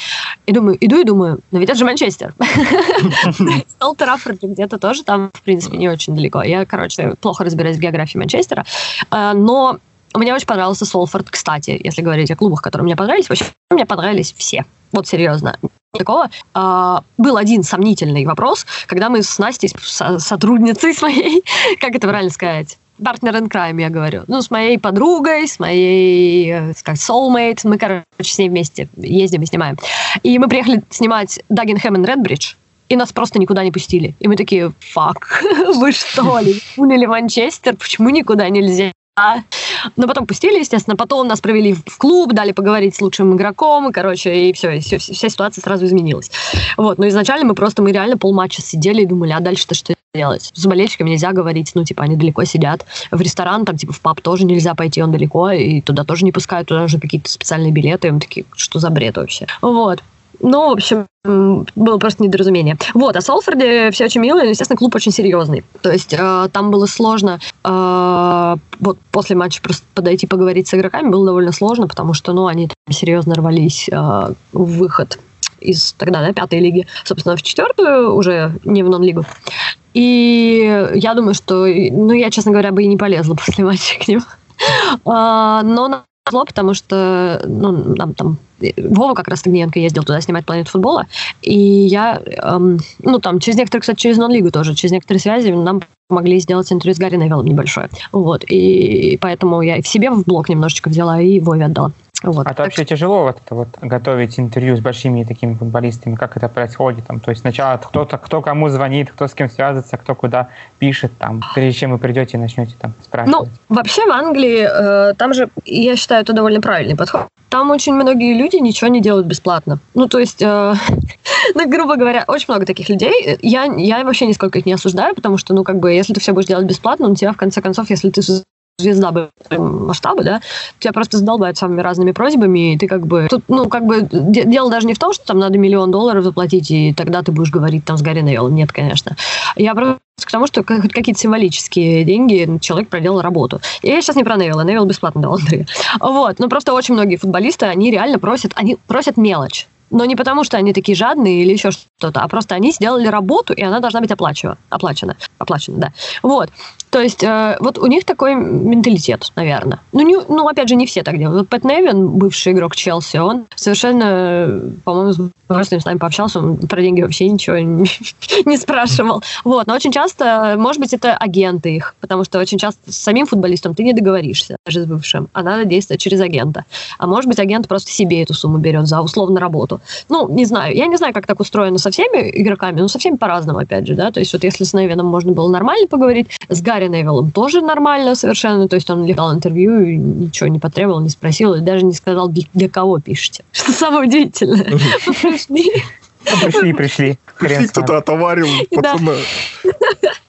и думаю, иду и думаю, ну ведь это же Манчестер. [laughs] Стол Траффорд где-то тоже там, в принципе, не очень далеко. Я, короче, плохо разбираюсь в географии Манчестера, э, но мне очень понравился Солфорд, кстати, если говорить о клубах, которые мне понравились. Вообще, мне понравились все. Вот серьезно. Такого. А, был один сомнительный вопрос, когда мы с Настей, с сотрудницей [laughs] своей, как это правильно сказать, партнер in crime, я говорю. Ну, с моей подругой, с моей, э, как soulmate. Мы, короче, с ней вместе ездим и снимаем. И мы приехали снимать Даггенхэм и Редбридж, и нас просто никуда не пустили. И мы такие, фак, [laughs] вы что ли, уняли Манчестер, почему никуда нельзя? Но потом пустили, естественно. Потом нас провели в клуб, дали поговорить с лучшим игроком, и, короче, и все, и все, вся ситуация сразу изменилась. Вот, но изначально мы просто, мы реально полматча сидели и думали, а дальше-то что делать? С болельщиками нельзя говорить, ну, типа, они далеко сидят. В ресторан, там, типа, в паб тоже нельзя пойти, он далеко, и туда тоже не пускают, туда нужны какие-то специальные билеты, и мы такие, что за бред вообще? Вот. Ну, в общем, было просто недоразумение. Вот, а Солфорде все очень мило, но, естественно, клуб очень серьезный. То есть э, там было сложно э, вот после матча просто подойти поговорить с игроками было довольно сложно, потому что, ну, они серьезно рвались э, в выход из тогда, да, пятой лиги, собственно, в четвертую, уже не в нон-лигу. И я думаю, что, ну, я, честно говоря, бы и не полезла [laughs] после матча к ним. А, но зло, потому что, ну, нам там Вова как раз Стагниенко ездил туда снимать планету футбола, и я, эм, ну, там, через некоторые, кстати, через нон-лигу тоже, через некоторые связи нам помогли сделать интервью с Гарри Невиллом небольшое. Вот, и поэтому я в себе в блог немножечко взяла и Вове отдала. Вот. А это вообще тяжело вот вот готовить интервью с большими такими футболистами, как это происходит там, то есть сначала кто-то, кто кому звонит, кто с кем связывается, кто куда пишет там, прежде чем вы придете и начнете там спрашивать. Ну, вообще в Англии, э, там же, я считаю, это довольно правильный подход. Там очень многие люди ничего не делают бесплатно. Ну, то есть, э, [laughs] ну, грубо говоря, очень много таких людей. Я, я вообще нисколько их не осуждаю, потому что, ну, как бы, если ты все будешь делать бесплатно, у тебя, в конце концов, если ты звезда бы масштаба, да, тебя просто задолбают самыми разными просьбами, и ты как бы... Тут, ну, как бы дело даже не в том, что там надо миллион долларов заплатить, и тогда ты будешь говорить там с Гарри Нейлом. Нет, конечно. Я просто к тому, что хоть какие-то символические деньги человек проделал работу. Я сейчас не про Невилла, Невилл бесплатно дал Андрею. Вот, но просто очень многие футболисты, они реально просят, они просят мелочь. Но не потому, что они такие жадные или еще что-то, а просто они сделали работу, и она должна быть оплачена. Оплачена. Оплачена, да. Вот. То есть э, вот у них такой менталитет, наверное. Ну, не, ну, опять же, не все так делают. Вот Пэт Невин, бывший игрок Челси, он совершенно, по-моему, с удовольствием с нами пообщался, он про деньги вообще ничего не, [laughs] не спрашивал. Вот. Но очень часто, может быть, это агенты их, потому что очень часто с самим футболистом ты не договоришься, даже с бывшим, а надо действовать через агента. А может быть, агент просто себе эту сумму берет за условно работу. Ну, не знаю. Я не знаю, как так устроено со всеми игроками, но со всеми по-разному, опять же, да. То есть вот если с Невином можно было нормально поговорить, с Гарри Невиллом тоже нормально совершенно, то есть он дал интервью и ничего не потребовал, не спросил и даже не сказал, для кого пишете. [laughs] Что самое удивительное. Мы [laughs] пришли. Пришли, пришли. Кто-то отоварил [laughs] пацана.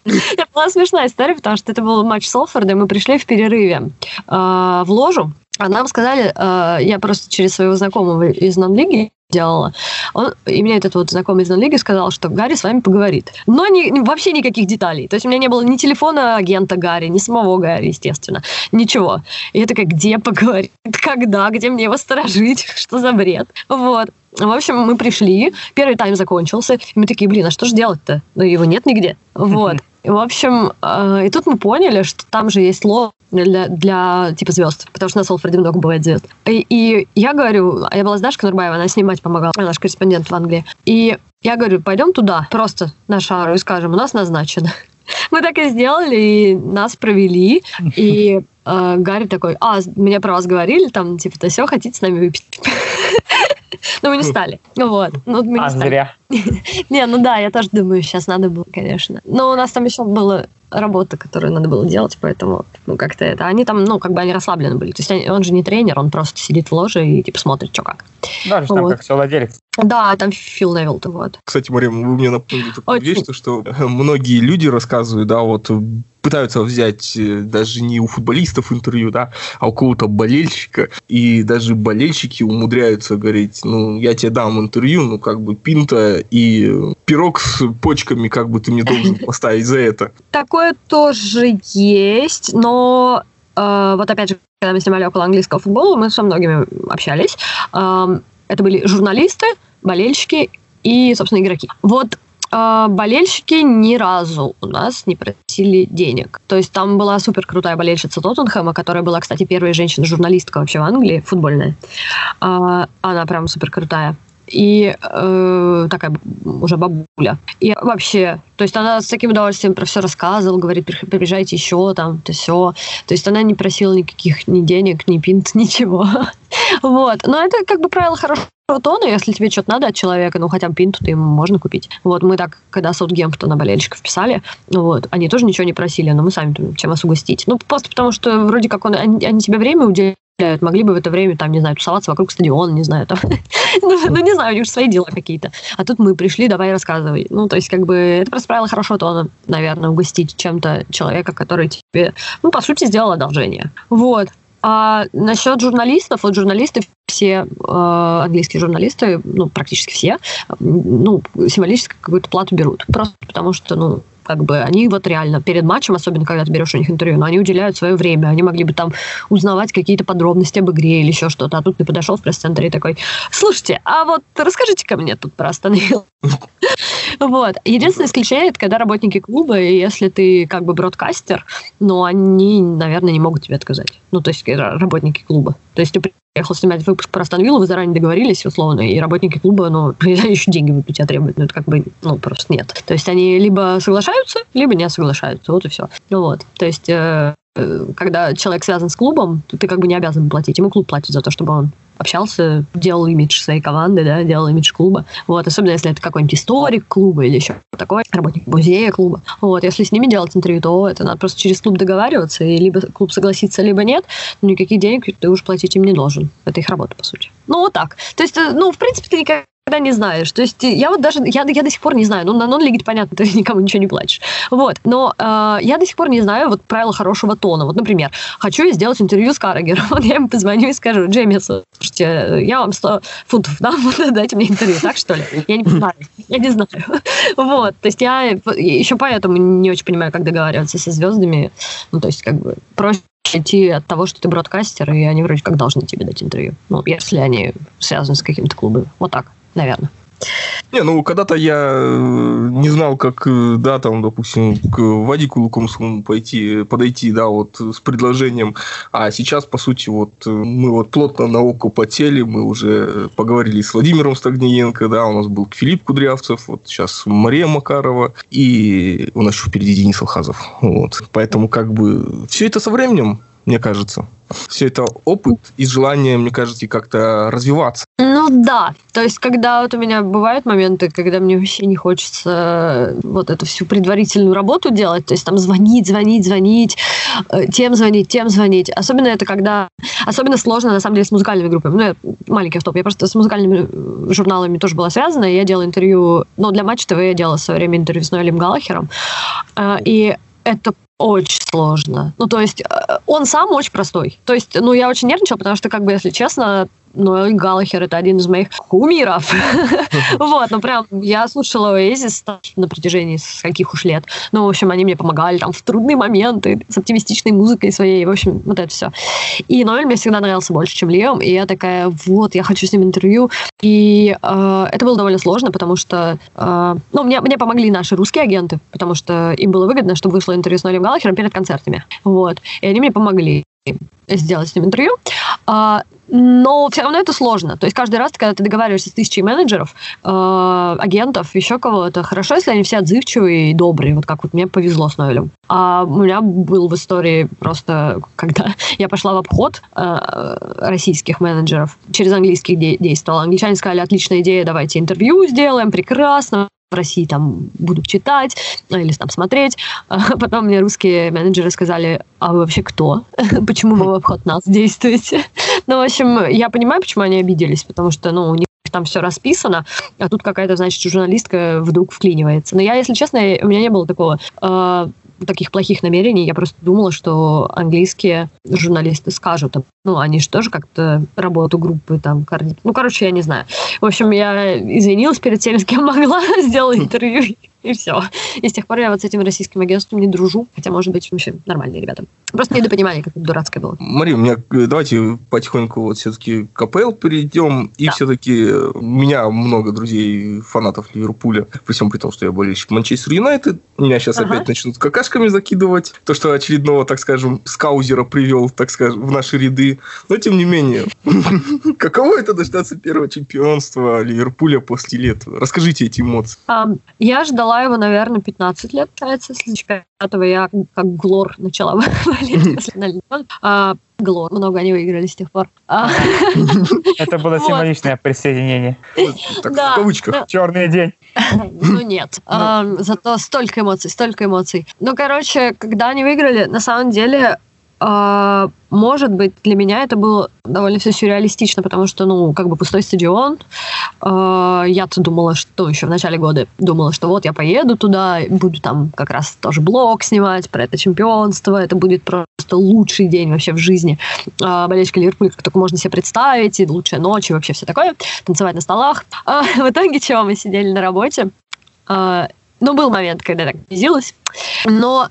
Это была смешная история, потому что это был матч с Олфордом, мы пришли в перерыве а, в ложу, а нам сказали, а, я просто через своего знакомого из нон-лиги делала. Он, и мне этот вот знакомый из лиги сказал, что Гарри с вами поговорит. Но ни, вообще никаких деталей. То есть у меня не было ни телефона агента Гарри, ни самого Гарри, естественно. Ничего. И я такая, где поговорит? Когда? Где мне его сторожить? [laughs] Что за бред? Вот. В общем, мы пришли, первый тайм закончился, и мы такие, блин, а что же делать-то? Ну, его нет нигде. Вот. [laughs] В общем, э, и тут мы поняли, что там же есть ло для, для типа звезд, потому что на Солфорде много бывает звезд. И, и я говорю, я была с Дашкой Нурбаева, она снимать помогала, она наш корреспондент в Англии. И я говорю, пойдем туда, просто на шару и скажем, у нас назначено. [laughs] Мы так и сделали, и нас провели, [laughs] и э, Гарри такой, а, мне про вас говорили, там, типа-то все, хотите с нами выпить? [laughs] Но мы не стали. Вот. Ну, а, зря. [laughs] Не, ну да, я тоже думаю, сейчас надо было, конечно. Но у нас там еще была работа, которую надо было делать, поэтому, ну, как-то это... Они там, ну, как бы они расслаблены были. То есть они, он же не тренер, он просто сидит в ложе и, типа, смотрит, что как. Даже вот. там как совладелец. Да, там Фил Невилл, вот. Кстати, Мария, вы мне напомнили такую Очень. вещь, что многие люди рассказывают, да, вот пытаются взять э, даже не у футболистов интервью, да, а у кого-то болельщика, и даже болельщики умудряются говорить, ну, я тебе дам интервью, ну, как бы пинта и пирог с почками, как бы ты мне должен [laughs] поставить за это. Такое тоже есть, но э, вот опять же, когда мы снимали около английского футбола, мы со многими общались. Э, это были журналисты, болельщики и, собственно, игроки. Вот э, болельщики ни разу у нас не просили денег. То есть там была супер крутая болельщица Тоттенхэма, которая была, кстати, первая женщина-журналистка вообще в Англии, футбольная. Э, она прям супер крутая и э, такая уже бабуля. И вообще, то есть она с таким удовольствием про все рассказывала, говорит, приезжайте еще там, то все. То есть она не просила никаких ни денег, ни пинт, [laughs] ничего. вот. Но это как бы правило хорошего тона, если тебе что-то надо от человека, ну хотя бы пинту ты ему можно купить. Вот мы так, когда Саутгемптона болельщиков писали, вот, они тоже ничего не просили, но мы сами чем вас угостить. Ну, просто потому что вроде как он, они, они тебе время уделяют, могли бы в это время, там, не знаю, тусоваться вокруг стадиона, не знаю, там, [laughs] ну, ну, не знаю, у них свои дела какие-то. А тут мы пришли, давай рассказывай. Ну, то есть, как бы, это просто правило хорошего тона, наверное, угостить чем-то человека, который тебе, ну, по сути, сделал одолжение. Вот. А насчет журналистов, вот журналисты все, э, английские журналисты, ну, практически все, ну, символически какую-то плату берут. Просто потому что, ну, как бы они вот реально перед матчем, особенно когда ты берешь у них интервью, но они уделяют свое время. Они могли бы там узнавать какие-то подробности об игре или еще что-то. А тут ты подошел в пресс-центр и такой, слушайте, а вот расскажите-ка мне тут про остановил. Вот. Единственное исключение, это когда работники клуба, и если ты как бы бродкастер, но они, наверное, не могут тебе отказать. Ну, то есть работники клуба. То есть ты приехал снимать выпуск про Астон вы заранее договорились, условно, и работники клуба, ну, [laughs] еще деньги будут у тебя требовать, ну, это как бы, ну, просто нет. То есть они либо соглашаются, либо не соглашаются, вот и все. Ну вот, то есть э, когда человек связан с клубом, ты как бы не обязан платить. Ему клуб платит за то, чтобы он общался, делал имидж своей команды, да, делал имидж клуба. Вот, особенно если это какой-нибудь историк клуба или еще такой, работник музея клуба. Вот, если с ними делать интервью, то это надо просто через клуб договариваться, и либо клуб согласится, либо нет, но никаких денег ты уж платить им не должен. Это их работа, по сути. Ну, вот так. То есть, э, ну, в принципе, ты никогда никогда не знаешь. То есть я вот даже, я, я до сих пор не знаю, ну на нон-лиге понятно, [laughs] ты никому ничего не платишь. Вот, но э, я до сих пор не знаю вот правила хорошего тона. Вот, например, хочу я сделать интервью с Каррагером, [laughs] вот я ему позвоню и скажу, Джейми, слушайте, я вам 100 фунтов дам, [laughs] вот, дайте мне интервью, так что ли? Я не знаю, я не знаю. Вот, то есть я еще поэтому не очень понимаю, как договариваться со звездами. Ну, то есть как бы проще идти от того, что ты бродкастер, и они вроде как должны тебе дать интервью. Ну, если они связаны с каким-то клубом. Вот так, наверное. Не, ну, когда-то я э, не знал, как, э, да, там, допустим, к Вадику Лукомскому пойти, подойти, да, вот с предложением. А сейчас, по сути, вот э, мы вот плотно на око потели, мы уже поговорили с Владимиром Стагниенко, да, у нас был Филипп Кудрявцев, вот сейчас Мария Макарова, и у нас еще впереди Денис Алхазов. Вот. Поэтому, как бы, все это со временем, мне кажется. Все это опыт и желание, мне кажется, как-то развиваться. Ну да, то есть когда вот у меня бывают моменты, когда мне вообще не хочется вот эту всю предварительную работу делать, то есть там звонить, звонить, звонить, э, тем звонить, тем звонить. Особенно это когда... Особенно сложно, на самом деле, с музыкальными группами. Ну, я маленький автоп. Я просто с музыкальными журналами тоже была связана. Я делала интервью... Ну, для Матч ТВ я делала в свое время интервью с Ноэлем Галлахером. Э, и это очень сложно. Ну, то есть, э, он сам очень простой. То есть, ну, я очень нервничала, потому что, как бы, если честно, Ноэль Галлахер это один из моих кумиров. [laughs] вот, ну прям я слушала Oasis на протяжении скольких уж лет. Ну, в общем, они мне помогали там в трудные моменты с оптимистичной музыкой своей. В общем, вот это все. И Ноэль мне всегда нравился больше, чем Леом. И я такая, вот, я хочу с ним интервью. И э, это было довольно сложно, потому что, э, ну, мне, мне помогли наши русские агенты, потому что им было выгодно, чтобы вышло интервью с Ноэлем Галлахером перед концертами. Вот. И они мне помогли сделать с ним интервью. А, но все равно это сложно. То есть каждый раз, когда ты договариваешься с тысячей менеджеров, э, агентов, еще кого-то, хорошо, если они все отзывчивые и добрые, вот как вот мне повезло с Ноэлем. А у меня был в истории просто, когда [laughs] я пошла в обход э, российских менеджеров, через английских де- действовала. Англичане сказали, отличная идея, давайте интервью сделаем, прекрасно, в России там будут читать ну, или там смотреть. А потом мне русские менеджеры сказали, а вы вообще кто? [laughs] Почему вы в обход нас действуете? [laughs] ну, в общем, я понимаю, почему они обиделись, потому что, ну, у них там все расписано, а тут какая-то, значит, журналистка вдруг вклинивается. Но я, если честно, у меня не было такого э, таких плохих намерений. Я просто думала, что английские журналисты скажут, ну, они же тоже как-то работу группы там координируют. Ну, короче, я не знаю. В общем, я извинилась перед теми, с кем могла, [laughs] сделала [laughs] интервью и все. И с тех пор я вот с этим российским агентством не дружу, хотя, может быть, вообще нормальные ребята. Просто недопонимание как дурацкое было. Мария, у меня, э, давайте потихоньку вот все-таки к КПЛ перейдем. И да. все-таки у меня много друзей, фанатов Ливерпуля, при всем при том, что я болельщик Манчестер Юнайтед. Меня сейчас ага. опять начнут какашками закидывать. То, что очередного, так скажем, скаузера привел, так скажем, в наши ряды. Но, тем не менее, [laughs] каково это дождаться первого чемпионства Ливерпуля после лет? Расскажите эти эмоции. Я ждала его, наверное, 15 лет, кажется, если чемпионатого я как Глор начала [laughs] [laughs] а, Глор. Много они выиграли с тех пор. А. [laughs] Это было символичное присоединение. в кавычках. Черный день. Ну нет. Ну. Зато столько эмоций, столько эмоций. Ну, короче, когда они выиграли, на самом деле а, может быть, для меня это было довольно все сюрреалистично, потому что, ну, как бы пустой стадион. А, я-то думала, что еще в начале года думала, что вот я поеду туда, буду там как раз тоже блог снимать про это чемпионство, это будет просто лучший день вообще в жизни а, болельщика Ливерпуля, как только можно себе представить, и лучшая ночь, и вообще все такое, танцевать на столах. в итоге чего, мы сидели на работе, ну, был момент, когда я так бесилась, но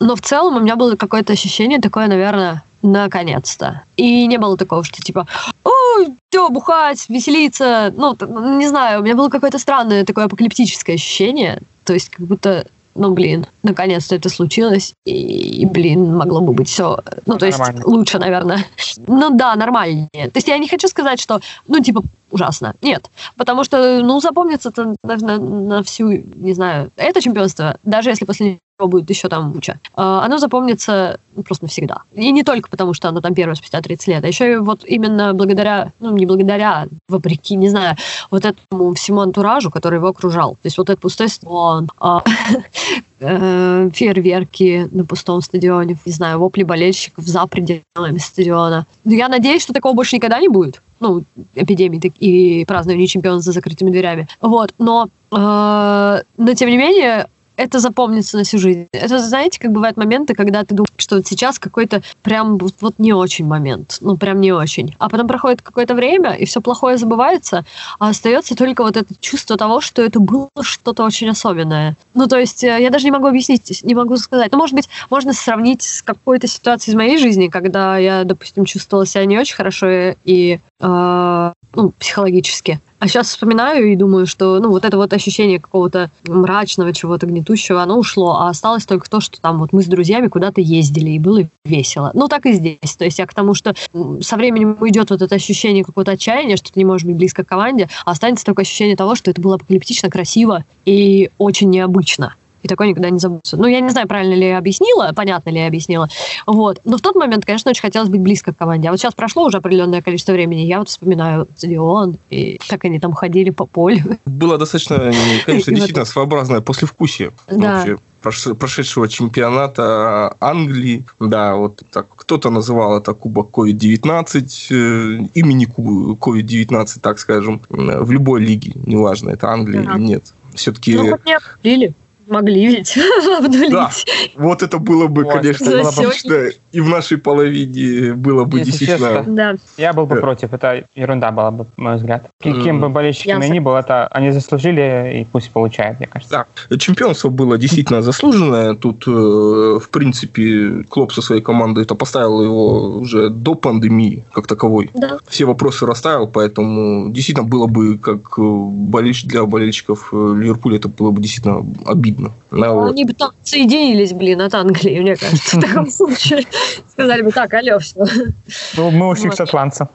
но в целом у меня было какое-то ощущение такое, наверное, наконец-то. И не было такого, что типа, ой, все, бухать, веселиться. Ну, не знаю, у меня было какое-то странное такое апокалиптическое ощущение. То есть как будто ну, блин, наконец-то это случилось, и, и блин, могло бы быть все, ну, то есть лучше, наверное. Ну, да, нормальнее. То есть я не хочу сказать, что, ну, типа, ужасно. Нет. Потому что, ну, запомнится это, наверное, на всю, не знаю, это чемпионство, даже если после него будет еще там куча, а, оно запомнится ну, просто навсегда. И не только потому, что оно там первое спустя 30 лет, а еще и вот именно благодаря, ну, не благодаря, вопреки, не знаю, вот этому всему антуражу, который его окружал. То есть вот этот пустой стадион, а, [laughs] э, фейерверки на пустом стадионе, не знаю, вопли болельщиков за пределами стадиона. Я надеюсь, что такого больше никогда не будет. Ну, эпидемии и празднования чемпионства за закрытыми дверями. Вот, но, э, но тем не менее, это запомнится на всю жизнь. Это, знаете, как бывают моменты, когда ты думаешь, что вот сейчас какой-то прям вот, не очень момент, ну прям не очень. А потом проходит какое-то время, и все плохое забывается, а остается только вот это чувство того, что это было что-то очень особенное. Ну, то есть э, я даже не могу объяснить, не могу сказать. Ну, может быть, можно сравнить с какой-то ситуацией из моей жизни, когда я, допустим, чувствовала себя не очень хорошо и э, ну, психологически. А сейчас вспоминаю и думаю, что ну, вот это вот ощущение какого-то мрачного, чего-то гнетущего, оно ушло, а осталось только то, что там вот мы с друзьями куда-то ездили, и было весело. Ну, так и здесь. То есть я к тому, что со временем уйдет вот это ощущение какого-то отчаяния, что ты не можешь быть близко к команде, а останется только ощущение того, что это было апокалиптично, красиво и очень необычно и такое никогда не забудется. Ну, я не знаю, правильно ли я объяснила, понятно ли я объяснила. Вот. Но в тот момент, конечно, очень хотелось быть близко к команде. А вот сейчас прошло уже определенное количество времени, я вот вспоминаю стадион, и как они там ходили по полю. Было достаточно, [laughs] конечно, действительно своеобразное послевкусие. Да прошедшего чемпионата Англии. Да, вот так кто-то называл это Кубок COVID-19, э, имени COVID-19, так скажем, в любой лиге, неважно, это Англия ага. или нет. Все-таки... Ну, хоть не. Могли ведь [laughs] обнулить. Да, вот это было бы, вот, конечно, логично. И в нашей половине было бы Если действительно... Честно, да. Я был бы да. против. Это ерунда была бы, на мой взгляд. Кем бы болельщиками ни был, это они заслужили, и пусть получают, мне кажется. Да. Чемпионство было действительно заслуженное. Тут, э, в принципе, Клоп со своей командой это поставил его уже до пандемии, как таковой. Да. Все вопросы расставил, поэтому действительно было бы, как болельщик для болельщиков э, Ливерпуля, это было бы действительно обидно видно. Ну, Они бы там соединились, блин, от Англии, мне кажется, в таком случае. [laughs] Сказали бы, так, алло, все. Ну, мы ушли к шотландцам.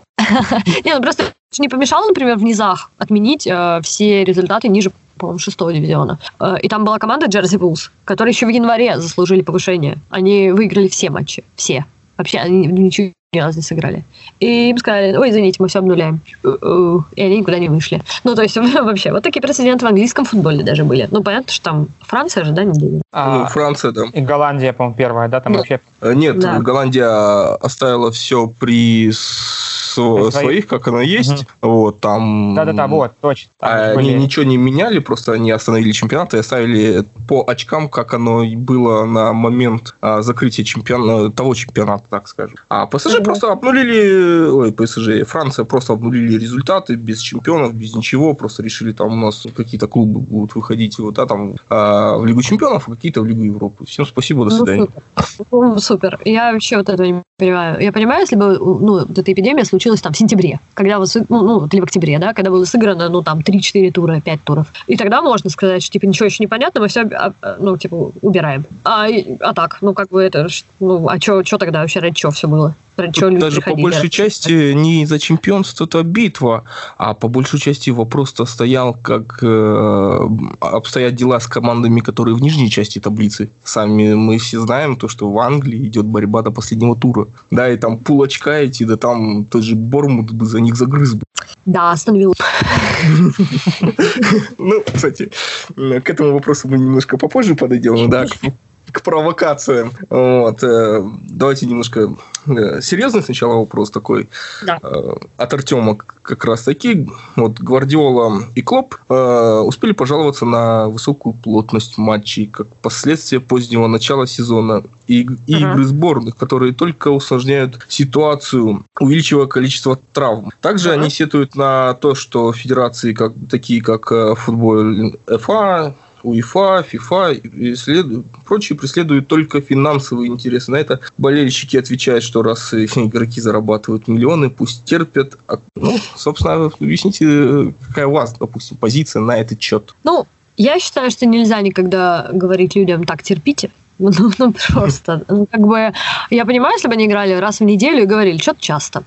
Не, ну просто не помешало, например, в низах отменить э, все результаты ниже по-моему, шестого дивизиона. Э, и там была команда Джерси Булс, которые еще в январе заслужили повышение. Они выиграли все матчи. Все. Вообще, они ничего ни разу не сыграли. И им сказали, ой, извините, мы все обнуляем. И они никуда не вышли. Ну, то есть, [laughs] вообще, вот такие прецеденты в английском футболе даже были. Ну, понятно, что там Франция же, да, не было. А, ну, Франция, да. И Голландия, по-моему, первая, да, там да. вообще... Э, нет, да. Голландия оставила все при своих, своих как оно есть. Угу. Вот, там... Да-да-да, вот, точно. Там они были... ничего не меняли, просто они остановили чемпионат и оставили по очкам, как оно было на момент а, закрытия чемпиона, того чемпионата, так скажем. А ПСЖ просто обнулили, ой, ПСЖ, Франция просто обнулили результаты без чемпионов, без ничего, просто решили там у нас какие-то клубы будут выходить вот, а там а, в Лигу чемпионов, а какие-то в Лигу Европы. Всем спасибо, до ну, свидания. Ну, супер. Я вообще вот этого не понимаю. Я понимаю, если бы ну, вот эта эпидемия случилась там в сентябре, когда вот, ну, ну, или в октябре, да, когда было сыграно, ну, там, 3-4 тура, 5 туров. И тогда можно сказать, что, типа, ничего еще не понятно, мы все, ну, типа, убираем. А, а так, ну, как бы это, ну, а что тогда вообще, ради чего все было? Даже по большей части не за чемпионство это битва, а по большей части вопрос-то стоял, как э, обстоят дела с командами, которые в нижней части таблицы. Сами мы все знаем то, что в Англии идет борьба до последнего тура. Да, и там пул очка эти, да там тот же Бормут бы за них загрыз бы. Да, остановил. [laughs] Ну, кстати, к этому вопросу мы немножко попозже подойдем, да, к провокациям. Вот. Э, давайте немножко э, серьезный сначала вопрос такой да. Э, от Артема как раз таки. Вот Гвардиола и Клоп успели пожаловаться на высокую плотность матчей как последствия позднего начала сезона и, и uh-huh. игры сборных, которые только усложняют ситуацию, увеличивая количество травм. Также uh-huh. они сетуют на то, что федерации как, такие как футбол ФА, УЕФА, ФИФА и прочие преследуют только финансовые интересы. На это болельщики отвечают, что раз игроки зарабатывают миллионы, пусть терпят. А, ну, собственно, объясните, какая у вас, допустим, позиция на этот счет? Ну, я считаю, что нельзя никогда говорить людям так терпите. [laughs] Ну, ну просто. Ну, как бы, я понимаю, если бы они играли раз в неделю и говорили, что-то часто.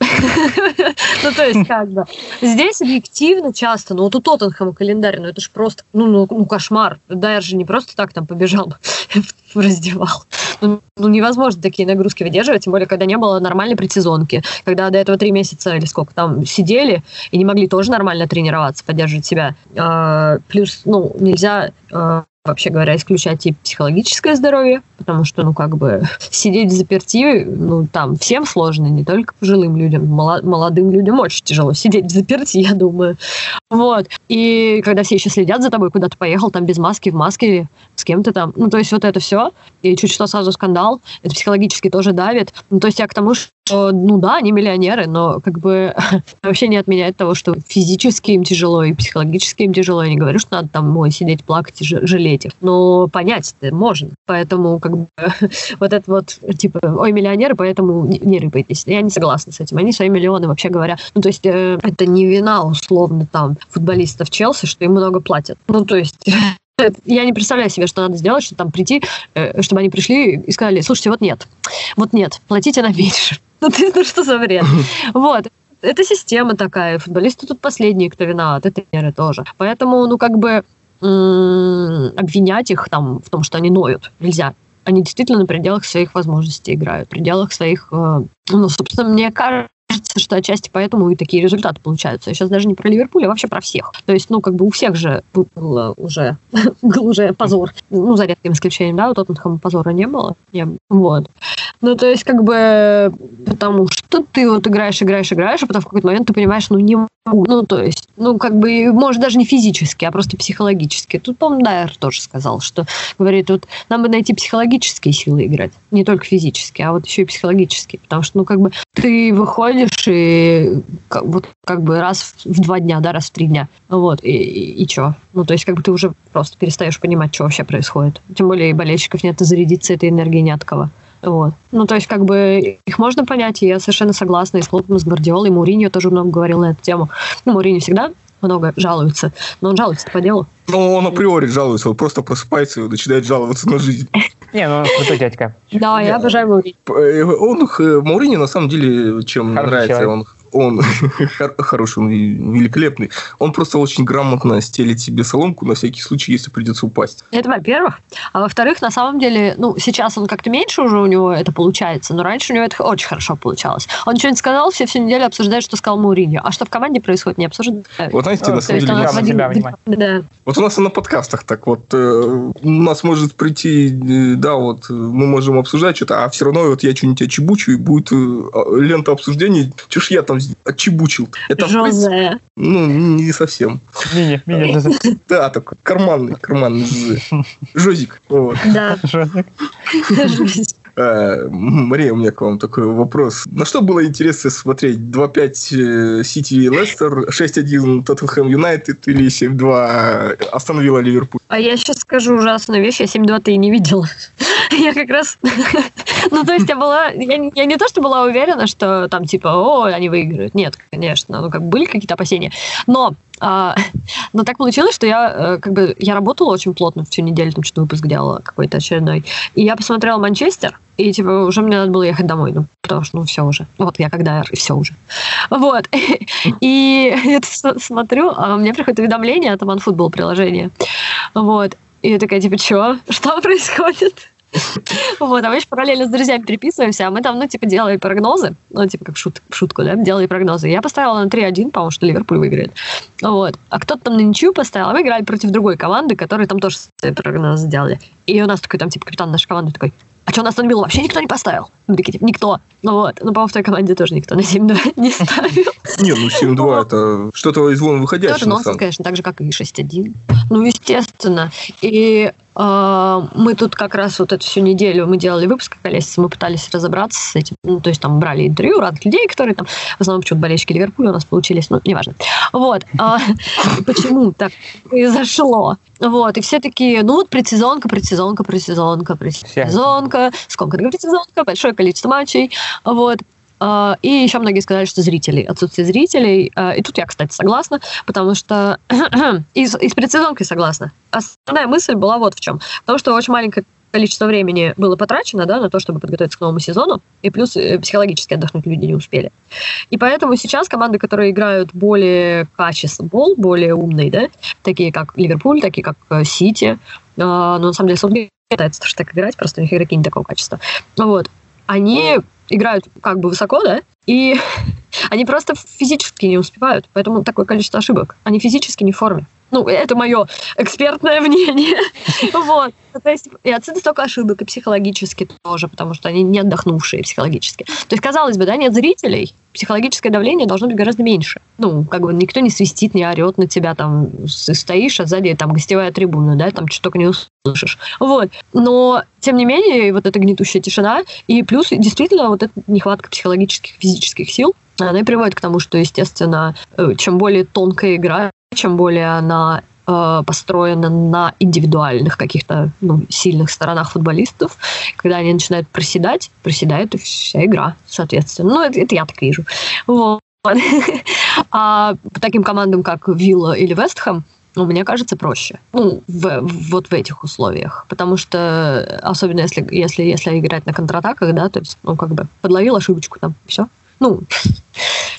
[laughs] Ну, то есть, как бы, здесь объективно часто, ну, вот у Тоттенхэма календарь, ну, это же просто, ну, ну, ну, кошмар. Дайер же не просто так там побежал [laughs] в [laughs] раздевал. Ну, ну, невозможно такие нагрузки выдерживать, тем более, когда не было нормальной предсезонки, когда до этого три месяца или сколько там сидели и не могли тоже нормально тренироваться, поддерживать себя. А, плюс, ну, нельзя а, вообще говоря, исключать и психологическое здоровье потому что, ну, как бы, [laughs] сидеть в заперти, ну, там, всем сложно, не только пожилым людям, молодым людям очень тяжело сидеть в заперти, я думаю. Вот. И когда все еще следят за тобой, куда ты поехал, там, без маски, в маске, с кем ты там, ну, то есть вот это все, и чуть что сразу скандал, это психологически тоже давит. Ну, то есть я к тому, что, ну да, они миллионеры, но как бы [laughs] вообще не отменяет того, что физически им тяжело и психологически им тяжело. Я не говорю, что надо там ой, сидеть, плакать и жалеть их. Но понять это можно. Поэтому как бы [laughs] вот это вот, типа, ой, миллионеры, поэтому не, рыпайтесь. Я не согласна с этим. Они свои миллионы, вообще говоря. Ну, то есть э, это не вина, условно, там, футболистов Челси, что им много платят. Ну, то есть [laughs] я не представляю себе, что надо сделать, чтобы там прийти, э, чтобы они пришли и сказали, слушайте, вот нет, вот нет, платите нам меньше. [laughs] Ну, ты, ну что за бред? Вот. Это система такая. Футболисты тут последние, кто виноват. Это тренеры тоже. Поэтому, ну, как бы обвинять их там в том, что они ноют, нельзя. Они действительно на пределах своих возможностей играют, в пределах своих... Э, ну, собственно, мне кажется, кажется, что отчасти поэтому и такие результаты получаются. Я сейчас даже не про Ливерпуль, а вообще про всех. То есть, ну, как бы у всех же был уже, [laughs] был уже позор. Ну, за редким исключением, да, у Тоттенхэма позора не было. Не, вот. Ну, то есть, как бы, потому что ты вот играешь, играешь, играешь, а потом в какой-то момент ты понимаешь, ну, не ну, то есть, ну, как бы, может, даже не физически, а просто психологически. Тут, по-моему, Дайер тоже сказал, что, говорит, вот нам бы найти психологические силы играть, не только физические, а вот еще и психологические, потому что, ну, как бы, ты выходишь и как, вот как бы раз в два дня, да, раз в три дня, вот, и, и, и что? Ну, то есть, как бы ты уже просто перестаешь понимать, что вообще происходит. Тем более, и болельщиков нет, и зарядиться этой энергией не от кого. Вот. Ну, то есть, как бы, их можно понять, и я совершенно согласна и с Клопом, и с Гвардиолой, и Мourinho тоже много говорил на эту тему. Ну, Мourinho всегда много жалуется, но он жалуется по делу. Ну, он априори жалуется, он просто просыпается и начинает жаловаться на жизнь. Не, ну, крутой дядька. Да, я обожаю Мауриньо. Э, он, э, Мауриньо, на самом деле, чем нравится, он он [laughs] хороший, он великолепный. Он просто очень грамотно стелит себе соломку на всякий случай, если придется упасть. Это во-первых. А во-вторых, на самом деле, ну, сейчас он как-то меньше уже у него это получается, но раньше у него это очень хорошо получалось. Он что-нибудь сказал, все всю неделю обсуждают, что сказал Мауриньо. А что в команде происходит, не обсуждают. Вот знаете, на самом деле... Один... Да. Вот у нас на подкастах так вот. Э, у нас может прийти, э, да, вот мы можем обсуждать что-то, а все равно вот я что-нибудь очебучу, и будет э, лента обсуждений. Ж я там отчебучил. Это Жозе. Ну, не совсем. Мини, мини. Да, такой карманный, карманный. Жозик. Да. Жозик. Э, Мария, у меня к вам такой вопрос. На что было интересно смотреть? 2-5 Сити и Лестер, 6-1 Тоттенхэм Юнайтед или 7-2 остановила Ливерпуль? А я сейчас скажу ужасную вещь, я 7-2-то и не видела. [laughs] я как раз... [laughs] ну, то есть я была... Я не то, что была уверена, что там типа, о, они выиграют. Нет, конечно. Ну, как были какие-то опасения. Но а, [laughs] но так получилось, что я э, как бы я работала очень плотно всю неделю, там что-то выпуск делала какой-то очередной. И я посмотрела Манчестер, и типа уже мне надо было ехать домой, ну, потому что, ну, все уже. Вот я когда, и все уже. Вот. [laughs] И [laughs] я смотрю, а мне приходит уведомление от OneFootball приложения. Вот. И я такая, типа, что? Что происходит? [laughs] Вот, а мы еще параллельно с друзьями переписываемся, а мы там, ну, типа, делали прогнозы, ну, типа, как шут, шутку, да, делали прогнозы. Я поставила на 3-1, по-моему, что Ливерпуль выиграет. Вот. А кто-то там на ничью поставил, а мы играли против другой команды, которые там тоже свои прогнозы сделали. И у нас такой, там, типа, капитан нашей команды такой, а что, у нас на Анбилу вообще никто не поставил? Мы такие, типа, никто. Ну вот. Ну, по-моему, в той команде тоже никто на 7-2 [laughs] не ставил. Не, ну 7-2 это что-то из вон выходящее. Это нонсенс, конечно, так же, как и 6-1. Ну, естественно. И мы тут как раз вот эту всю неделю мы делали выпуск колесица, мы пытались разобраться с этим. Ну, то есть там брали интервью разных людей, которые там, в основном почему-то болельщики Ливерпуля у нас получились, ну, неважно. Вот. А, [laughs] почему так произошло? Вот, и все такие, ну вот предсезонка, предсезонка, предсезонка, предсезонка, сколько предсезонка, большое количество матчей, вот. Uh, и еще многие сказали, что зрителей, отсутствие зрителей. Uh, и тут я, кстати, согласна, потому что и, и с предсезонкой согласна. Основная мысль была вот в чем. Потому что очень маленькое количество времени было потрачено да, на то, чтобы подготовиться к новому сезону, и плюс э, психологически отдохнуть люди не успели. И поэтому сейчас команды, которые играют более качественный бол, более умный, да, такие как Ливерпуль, такие как э, Сити, но на самом деле Саутгейт пытается так играть, просто у них игроки не такого качества. Вот. Они играют как бы высоко, да, и [laughs] они просто физически не успевают, поэтому такое количество ошибок. Они физически не в форме. Ну, это мое экспертное мнение. [laughs] Вот. То есть, и отсюда столько ошибок, и психологически тоже, потому что они не отдохнувшие психологически. То есть, казалось бы, да, нет зрителей, психологическое давление должно быть гораздо меньше. Ну, как бы никто не свистит, не орет на тебя, там, стоишь, а сзади там гостевая трибуна, да, там что только не услышишь. Вот. Но, тем не менее, вот эта гнетущая тишина, и плюс, действительно, вот эта нехватка психологических, физических сил, она и приводит к тому, что, естественно, э, чем более тонкая игра, чем более она э, построена на индивидуальных каких-то ну, сильных сторонах футболистов, когда они начинают проседать, проседает и вся игра, соответственно. Ну, это, это я так вижу. Вот. [laughs] А по таким командам, как Вилла или Вестхэм, ну, мне кажется, проще. Ну, в, вот в этих условиях. Потому что, особенно если, если, если играть на контратаках, да, то есть, ну, как бы подловил ошибочку там, все. Ну,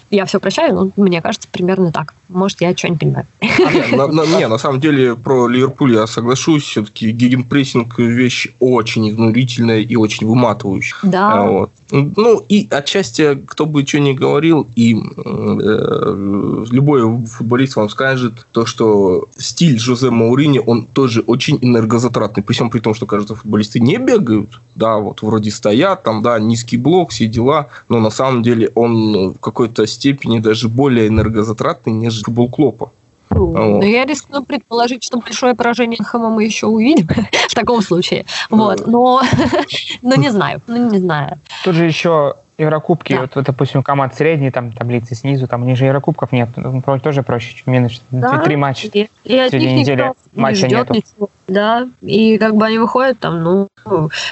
я все прощаю, но мне кажется, примерно так. Может, я что-нибудь понимаю. А, на, на, не, на самом деле, про Ливерпуль я соглашусь. Все-таки гигенпрессинг – вещь очень изнурительная и очень выматывающая. Да. А, вот. Ну, и отчасти, кто бы что ни говорил, и э, любой футболист вам скажет, то, что стиль Жозе Маурини, он тоже очень энергозатратный. При всем при том, что, кажется, футболисты не бегают, да, вот вроде стоят, там, да, низкий блок, все дела, но на самом деле он в какой-то степени даже более энергозатратный, нежели футбол Клопа. Вот. Но я рискну предположить, что большое поражение Хэма мы еще увидим [laughs] в таком случае. Вот. Но, [laughs] но не знаю. Ну, не знаю. Тут же еще Еврокубки, да. вот, допустим, команд средней, там, таблицы снизу, там, у них же Еврокубков нет, ну, тоже проще, чем минус да, три матча. И, и от них недели матча не нету. Ничего. Да, и как бы они выходят там, ну,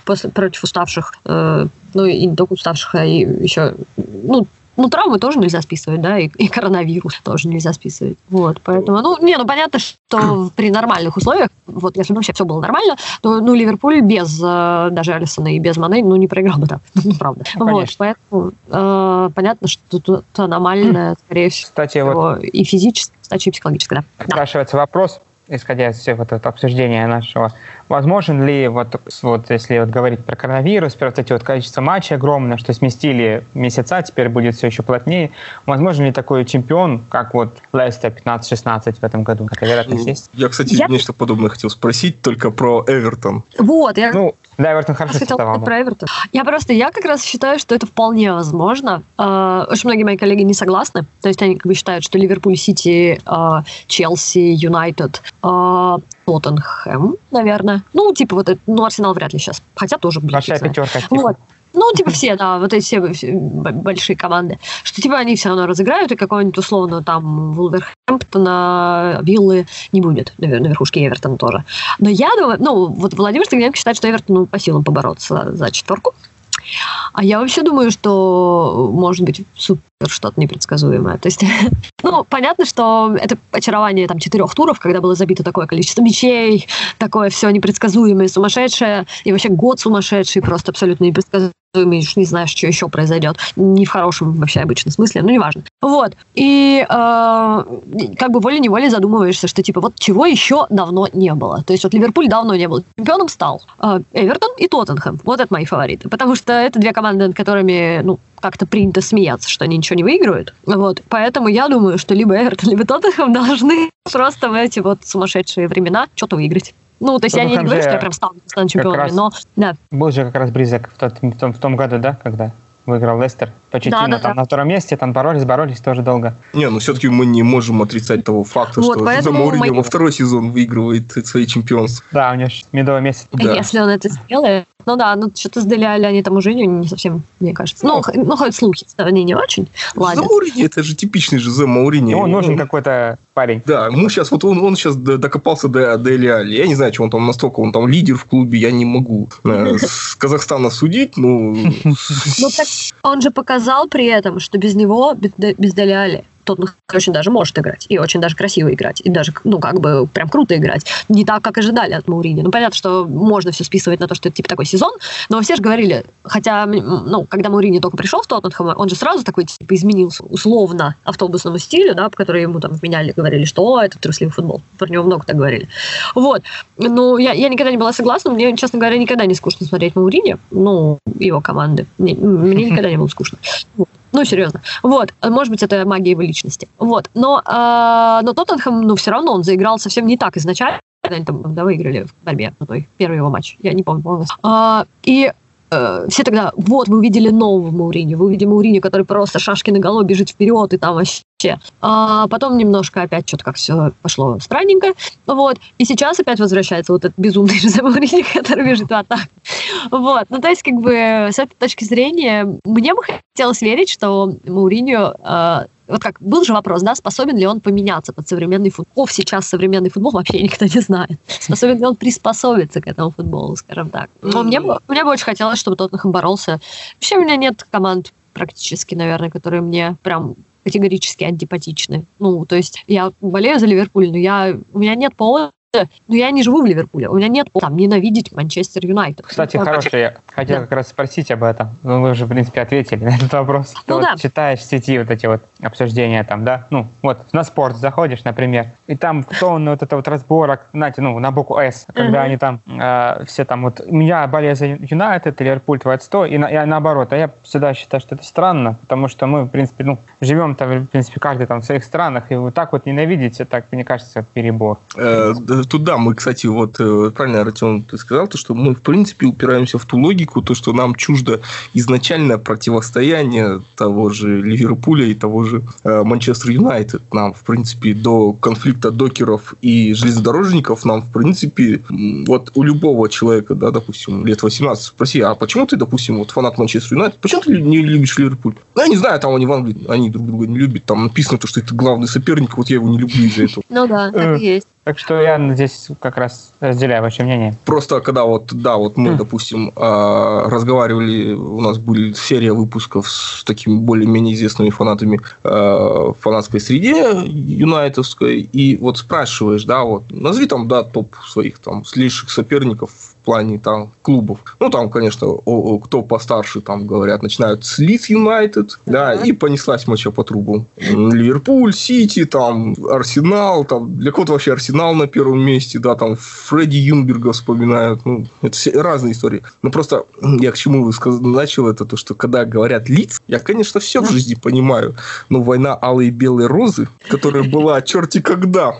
после, против уставших, э, ну, и не только уставших, а и еще, ну, ну, травмы тоже нельзя списывать, да, и, и коронавирус тоже нельзя списывать. Вот, поэтому, ну, не, ну, понятно, что [clears throat] при нормальных условиях, вот, если бы вообще все было нормально, то, ну, Ливерпуль без э, даже Алисона и без Мане, ну, не проиграл бы, да, [laughs] ну, правда. Ну, вот, поэтому э, понятно, что тут аномальное, [clears throat] скорее всего, Кстати, вот... и физически, кстати, и психологически, да. Спрашивается вопрос, исходя из всех вот этого обсуждения нашего, возможен ли, вот, вот если вот говорить про коронавирус, про вот эти вот количество матчей огромное, что сместили месяца, теперь будет все еще плотнее, возможен ли такой чемпион, как вот Лестер 15-16 в этом году? Такая вероятность ну, есть? Я, кстати, я... нечто подобное хотел спросить, только про Эвертон. Вот, я... Ну, да, Эвертон хорошо хотел сказать про Эвертон. Я просто, я как раз считаю, что это вполне возможно. Uh, очень многие мои коллеги не согласны. То есть они как бы считают, что Ливерпуль, Сити, uh, Челси, Юнайтед, uh, Тоттенхэм, наверное. Ну, типа вот это, ну, Арсенал вряд ли сейчас. Хотя тоже, блин, Большая пятерка. Типа. Вот. Ну, типа все, да, вот эти все, все большие команды. Что типа они все равно разыграют, и какого-нибудь условно там Вулверхэмптона, Виллы не будет, на, на верхушке Эвертона тоже. Но я думаю, ну, вот Владимир Стегненко считает, что Эвертону по силам побороться за четверку. А я вообще думаю, что может быть супер что-то непредсказуемое. То есть, [laughs] ну, понятно, что это очарование там четырех туров, когда было забито такое количество мечей, такое все непредсказуемое, сумасшедшее, и вообще год сумасшедший, просто абсолютно непредсказуемый уж не знаешь, что еще произойдет. Не в хорошем вообще обычном смысле, но неважно. Вот. И э, как бы волей-неволей задумываешься, что типа вот чего еще давно не было. То есть вот Ливерпуль давно не был. Чемпионом стал э, Эвертон и Тоттенхэм. Вот это мои фавориты. Потому что это две команды, над которыми, ну, как-то принято смеяться, что они ничего не выигрывают. Вот. Поэтому я думаю, что либо Эвертон, либо Тоттенхэм [laughs] должны просто в эти вот сумасшедшие времена что-то выиграть. Ну, то есть Тоттенхэм я не говорю, что я прям стану, стану чемпионами, но да. Был же как раз близок в, тот, в, том, в том году, да, когда выиграл Лестер. Почетина да, да, там да. на втором месте, там боролись, боролись тоже долго. Не, ну все-таки мы не можем отрицать того факта, вот, что за Мауриньо мы... во второй сезон выигрывает свои чемпионства. Да, у него медовый месяц. Да. Если он это сделает, ну да, ну что-то с Дели они там уже не совсем, мне кажется. Ну, ну, ну хоть слухи, они не очень ладят. За Мауриньо, это же типичный же за Мауриньо. Ему нужен ну, какой-то парень. Да, ему сейчас, вот он, он сейчас докопался до Дели Али. Я не знаю, что он там настолько, он там лидер в клубе, я не могу э, [laughs] с Казахстана судить, ну... Ну так он же показал при этом, что без него, без Дели Али, Тоттенхэм очень даже может играть, и очень даже красиво играть, и даже, ну, как бы, прям круто играть. Не так, как ожидали от Маурини. Ну, понятно, что можно все списывать на то, что это, типа, такой сезон, но все же говорили, хотя, ну, когда Маурини только пришел в Тоттенхэм, он же сразу такой, типа, изменился условно автобусному стилю, да, по которому ему там вменяли, говорили, что, о, это трусливый футбол. Про него много так говорили. Вот. Ну, я, я никогда не была согласна, мне, честно говоря, никогда не скучно смотреть Маурини, ну, его команды. Мне, мне никогда не было скучно. Вот. Ну, серьезно. Вот. Может быть, это магия его личности. Вот. Но, э, но Тоттенхэм, ну, все равно он заиграл совсем не так изначально. Они там да, выиграли в борьбе на той первый его матч. Я не помню. А, и э, все тогда, вот, мы увидели нового Маурини, вы увидели Маурини, который просто шашки на голову бежит вперед, и там вообще. А потом немножко опять что-то как все пошло странненько, вот. И сейчас опять возвращается вот этот безумный [laughs] Жозе Маурини, который бежит в атаку. Вот. Ну, то есть, как бы, с этой точки зрения, мне бы хотелось верить, что Мауриньо э, вот как, был же вопрос, да, способен ли он поменяться под современный футбол. Сейчас современный футбол вообще никто не знает. Способен ли он приспособиться к этому футболу, скажем так. Но мне, мне бы очень хотелось, чтобы Тоттенхэм боролся. Вообще у меня нет команд практически, наверное, которые мне прям категорически антипатичны. Ну, то есть я болею за Ливерпуль, но я, у меня нет повода ну, я не живу в Ливерпуле, у меня нет там ненавидеть Манчестер Юнайтед. Кстати, хороший, я хотел да. как раз спросить об этом. Ну, вы уже, в принципе, ответили на этот вопрос. Ну, Ты да. вот читаешь в сети вот эти вот обсуждения там, да? Ну, вот на спорт заходишь, например, и там тонны вот это вот разборок, знаете, ну, на букву «С», когда uh-huh. они там э, все там вот, меня болею за Юнайтед, Ливерпуль твой отстой, и, на, и наоборот. А я всегда считаю, что это странно, потому что мы, в принципе, ну, живем там, в принципе, каждый там в своих странах, и вот так вот ненавидеть, так, мне кажется, перебор. Э, туда мы, кстати, вот э, правильно, Артем, ты сказал, то, что мы, в принципе, упираемся в ту логику, то, что нам чуждо изначальное противостояние того же Ливерпуля и того же э, Манчестер Юнайтед. Нам, в принципе, до конфликта докеров и железнодорожников нам, в принципе, вот у любого человека, да, допустим, лет 18, спроси, а почему ты, допустим, вот фанат Манчестер Юнайтед, почему ты не любишь Ливерпуль? Ну, я не знаю, там они в Англии, они друг друга не любят, там написано то, что это главный соперник, вот я его не люблю из-за этого. Ну да, так и есть. Так что я здесь как раз разделяю ваше мнение. Просто когда вот, да, вот мы, mm. допустим, а, разговаривали, у нас были серия выпусков с такими более-менее известными фанатами а, в фанатской среде юнайтовской, и вот спрашиваешь, да, вот, назови там, да, топ своих там слишких соперников плане там клубов. Ну, там, конечно, о, о, кто постарше, там, говорят, начинают с Лидс Юнайтед, да, и понеслась моча по трубу. Ливерпуль, Сити, там, Арсенал, там, для кого-то вообще Арсенал на первом месте, да, там, Фредди Юнберга вспоминают, ну, это все разные истории. Но просто я к чему начал это, то, что когда говорят Лиц, я, конечно, все в жизни понимаю, но война алые и белые розы, которая была черти когда.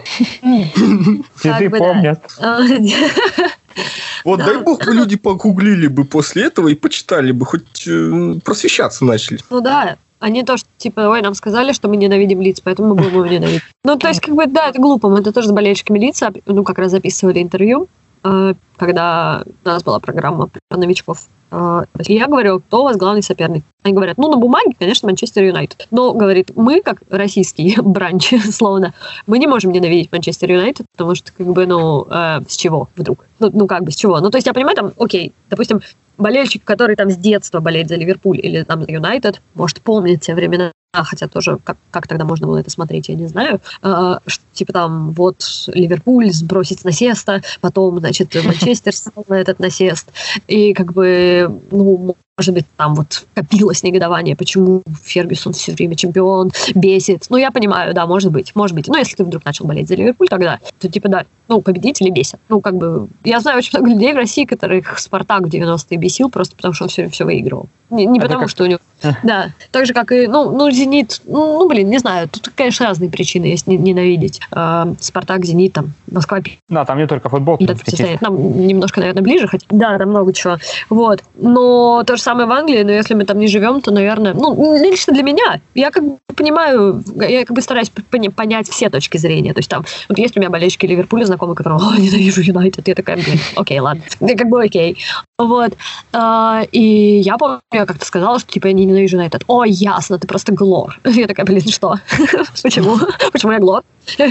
Цветы помнят. [laughs] [laughs] Вот дай бог бы люди погуглили бы после этого и почитали бы, хоть э, просвещаться начали. Ну да, а не то, что, типа, ой, нам сказали, что мы ненавидим лиц, поэтому мы будем его ненавидеть. Ну, то есть, как бы, да, это глупо. Мы это тоже с болельщиками лица, ну, как раз записывали интервью, когда у нас была программа про новичков а, я говорю, кто у вас главный соперник? Они говорят, ну, на бумаге, конечно, Манчестер Юнайтед. Но, говорит, мы, как российский [laughs] бранч, словно, мы не можем ненавидеть Манчестер Юнайтед, потому что, как бы, ну, э, с чего вдруг? Ну, ну, как бы, с чего? Ну, то есть, я понимаю, там, окей, допустим, болельщик, который там с детства болеет за Ливерпуль или там за Юнайтед, может помнить те времена, хотя тоже как, как тогда можно было это смотреть, я не знаю. А, что, типа там вот Ливерпуль сбросить насеста, потом, значит, Манчестер [laughs] стал на этот насест. И как бы, ну, может быть, там вот копилось негодование, почему Фергюсон все время чемпион, бесит. Ну, я понимаю, да, может быть, может быть. Но если ты вдруг начал болеть за Ливерпуль тогда, то типа, да, ну, победители бесят. Ну, как бы, я знаю очень много людей в России, которых Спартак в 90-е бесил, просто потому что он все, все выигрывал. Не, не потому, как... что у него... Да, так же, как и, ну, ну Зенит, ну, ну, блин, не знаю, тут, конечно, разные причины есть ненавидеть. Э, Спартак, Зенит, там, Москва. Да, там не только футбол. Да, нам немножко, наверное, ближе, хотя, да, там много чего. Вот, но то же самое в Англии, но если мы там не живем, то, наверное, ну, лично для меня, я как бы понимаю, я как бы стараюсь понять все точки зрения. То есть там, вот есть у меня болельщики Ливерпуля, знакомые, которые, о, ненавижу Юнайтед. Я такая, блин, окей, ладно. Я как бы окей. Вот. А, и я помню, я как-то сказала, что типа я не ненавижу Юнайтед. О, ясно, ты просто глор. [laughs] Я такая, блин, что? [laughs] Почему? Почему я глор? [laughs]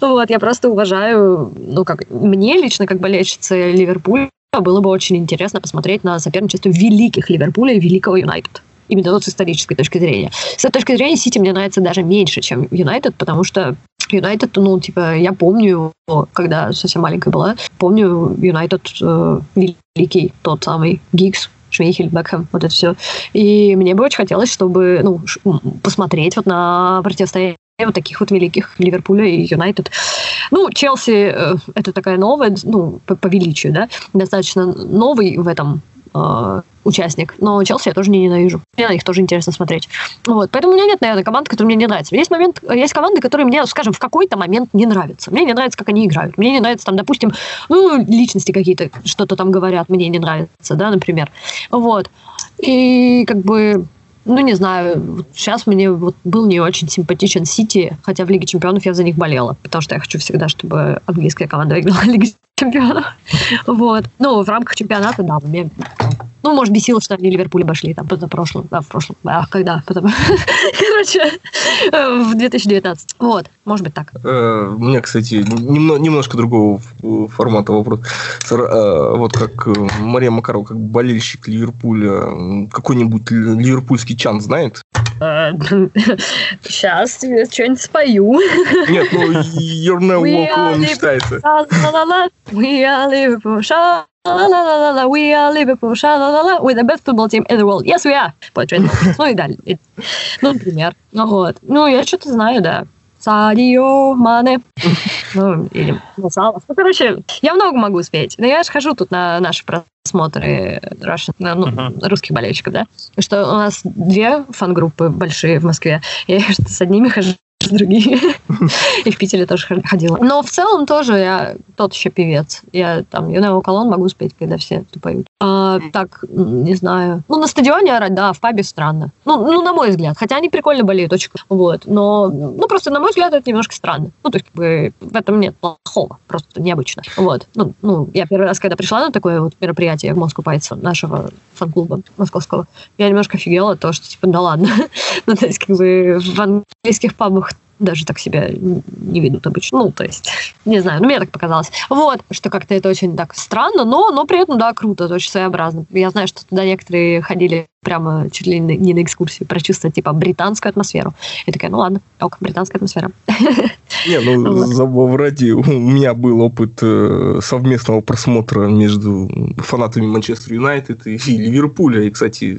Вот, я просто уважаю, ну как, мне лично, как болельщице Ливерпуля, было бы очень интересно посмотреть на соперничество великих Ливерпуля и великого Юнайтед именно вот с исторической точки зрения. С этой точки зрения Сити мне нравится даже меньше, чем Юнайтед, потому что Юнайтед, ну, типа, я помню, когда совсем маленькая была, помню Юнайтед э, великий, тот самый Гиггс, Шмейхель, Бекхэм, вот это все. И мне бы очень хотелось, чтобы, ну, посмотреть вот на противостояние вот таких вот великих Ливерпуля и Юнайтед. Ну, Челси э, это такая новая, ну, по, по величию, да, достаточно новый в этом э, участник. Но Челси я тоже не ненавижу. Мне на них тоже интересно смотреть. Вот. Поэтому у меня нет, наверное, команд, которые мне не нравятся. Есть, момент, есть команды, которые мне, скажем, в какой-то момент не нравятся. Мне не нравится, как они играют. Мне не нравится, там, допустим, ну, личности какие-то что-то там говорят, мне не нравится, да, например. Вот. И как бы ну, не знаю, сейчас мне вот был не очень симпатичен Сити, хотя в Лиге Чемпионов я за них болела, потому что я хочу всегда, чтобы английская команда [laughs] выиграла Лигу Чемпионов. Вот. Ну, в рамках чемпионата, да, мне ну, может, бесило, что они Ливерпуль обошли там прошлом, да, в прошлом, а когда, потом, [laughs] короче, в 2019. Вот, может быть так. Э, у меня, кстати, немножко другого формата вопрос. Э, вот как э, Мария Макарова, как болельщик Ливерпуля, какой-нибудь ливерпульский чан знает? [laughs] Сейчас тебе что-нибудь спою. Нет, ну, [laughs] Your Now Walk Alone считается. We are Liverpool, La la la la la, we are Liverpool, ша la la la, we're the best football team in the world. Yes, we are. [laughs] Ну и далее. Ну, например. Ну вот. Ну, я что-то знаю, да. Садио Мане. [laughs] Ну, или Масалов. Ну, короче, я много могу успеть. Но я же хожу тут на наши просмотры Russian, ну, uh-huh. русских болельщиков, да. Что у нас две фан-группы большие в Москве. Я [laughs] с одними хожу [laughs] другие. И в Питере тоже ходила. Но в целом тоже я тот еще певец. Я там Юнео Колон могу спеть, когда все поют. А, так, не знаю. Ну, на стадионе орать, да, в пабе странно. Ну, ну, на мой взгляд. Хотя они прикольно болеют, очень Вот. Но, ну, просто, на мой взгляд, это немножко странно. Ну, то есть, как бы, в этом нет плохого. Просто необычно. Вот. Ну, ну, я первый раз, когда пришла на такое вот мероприятие в Москву Пайтса, нашего фан-клуба московского, я немножко офигела, то, что, типа, да ладно. [laughs] ну, то есть, как бы, в английских пабах даже так себя не ведут обычно. Ну, то есть, [laughs] не знаю, ну, мне так показалось. Вот, что как-то это очень так странно, но, но при этом, да, круто, очень своеобразно. Я знаю, что туда некоторые ходили прямо чуть ли не на экскурсии прочувствовать, типа, британскую атмосферу. И такая, ну ладно, ок, британская атмосфера. [laughs] Не, ну, забав ради, у меня был опыт э, совместного просмотра между фанатами Манчестер Юнайтед и [laughs] Ливерпуля. И, кстати,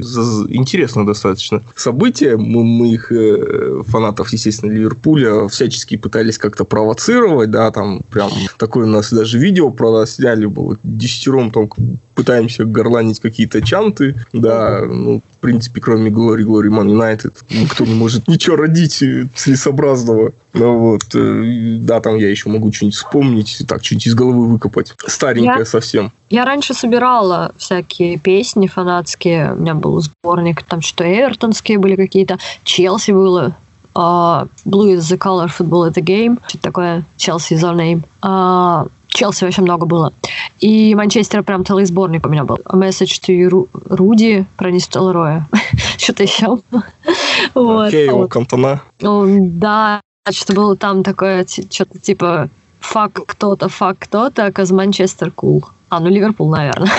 интересно достаточно событие. Мы, мы их э, фанатов, естественно, Ливерпуля всячески пытались как-то провоцировать, да, там прям такое у нас даже видео про нас сняли было, десятером там пытаемся горланить какие-то чанты, да, ну, в принципе, кроме Glory, Glory Man United, никто не может ничего родить целесообразного. Ну, вот, э, да, там я еще могу что-нибудь вспомнить, так, что-нибудь из головы выкопать. Старенькая я, совсем. Я раньше собирала всякие песни фанатские, у меня был сборник, там что Эвертонские были какие-то, Челси было, uh, Blue is the color, football is the game, что такое, Chelsea is our name. Uh, Челси очень много было. И Манчестер прям целый сборник у меня был. Message to you, Руди про Нистелроя. [laughs] Что-то еще. [laughs] Окей, у Кантона. Да, что было там такое, что-то типа фак кто-то, фак кто-то, каз Манчестер кул. А, ну Ливерпуль, наверное.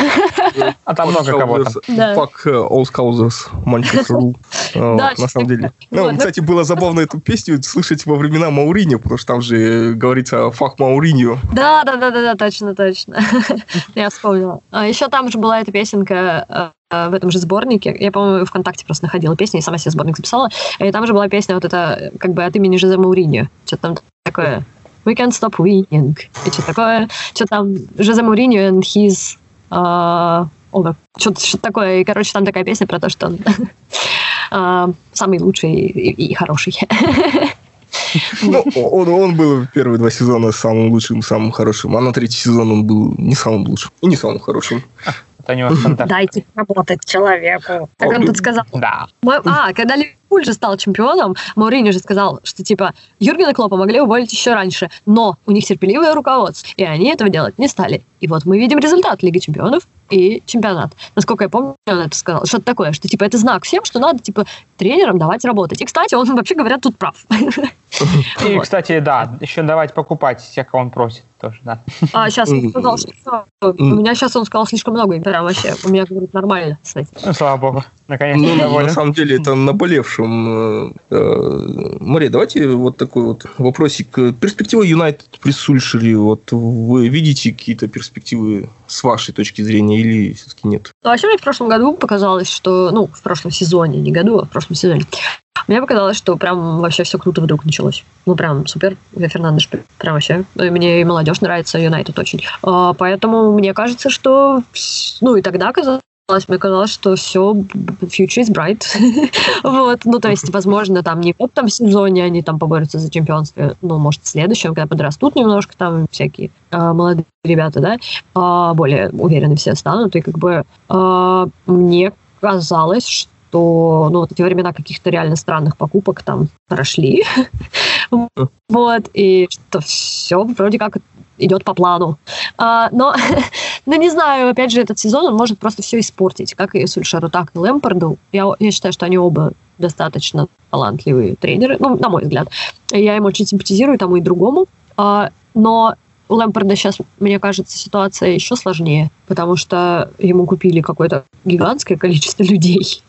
А там много кого-то. Fuck All Scousers, Манчестер [laughs] На самом деле. Ну, кстати, было забавно эту песню слышать во времена Мауриньо, потому что там же говорится «Fuck Мауриньо». Да, да, да, да, да, точно, точно. [laughs] Я вспомнила. А еще там же была эта песенка э, в этом же сборнике. Я, по-моему, ВКонтакте просто находила песню и сама себе сборник записала. И там же была песня вот эта, как бы от имени Жозе Мауриньо. Что-то там такое we can't stop winning. И что такое, что там, Жозе Мourinho and his uh. Что-то, что такое. И, короче, там такая песня про то, что он uh, самый лучший и, и хороший. Ну, он, он был первые два сезона самым лучшим, самым хорошим, а на третий сезон он был не самым лучшим и не самым хорошим. Это у него [laughs] стандарт. Дайте работать человеку. Так он тут сказал. Да. А, когда Ливерпуль же стал чемпионом, Маурини же сказал, что типа Юргена Клопа могли уволить еще раньше, но у них терпеливое руководство, и они этого делать не стали. И вот мы видим результат Лиги чемпионов и чемпионат. Насколько я помню, он это сказал. Что-то такое, что типа это знак всем, что надо типа тренерам давать работать. И, кстати, он вообще, говорят, тут прав. [laughs] И, кстати, да, еще давать покупать всех, кого он просит тоже, да. А сейчас он сказал, что у меня сейчас он сказал слишком много, прям вообще, у меня, говорит, нормально с этим. Ну, слава богу, наконец ну, доволен. На самом деле, это наболевшим. Э, э, Мария, давайте вот такой вот вопросик. Перспективы Юнайтед присульшили, вот вы видите какие-то перспективы с вашей точки зрения или все-таки нет? Ну, вообще мне в прошлом году показалось, что, ну, в прошлом сезоне, не году, а в прошлом сезоне, мне показалось, что прям вообще все круто вдруг началось. Ну, прям супер. Я Фернандеш прям вообще. Мне и молодежь нравится, Юнайтед очень. А, поэтому мне кажется, что... Ну, и тогда казалось, мне казалось, что все, future is bright. [laughs] вот, ну, то есть, возможно, там не в этом сезоне они там поборются за чемпионство, ну, может, в следующем, когда подрастут немножко, там всякие э, молодые ребята, да, э, более уверены все станут, и как бы э, мне казалось, что ну, вот эти времена каких-то реально странных покупок там прошли. [laughs] вот, и что все вроде как идет по плану. А, но, [laughs] ну, не знаю, опять же, этот сезон, он может просто все испортить, как и Сульшеру, так и Лэмпорду. Я, я считаю, что они оба достаточно талантливые тренеры, ну, на мой взгляд. Я им очень симпатизирую, тому и другому. А, но у Лэмпорда сейчас, мне кажется, ситуация еще сложнее, потому что ему купили какое-то гигантское количество [laughs] людей,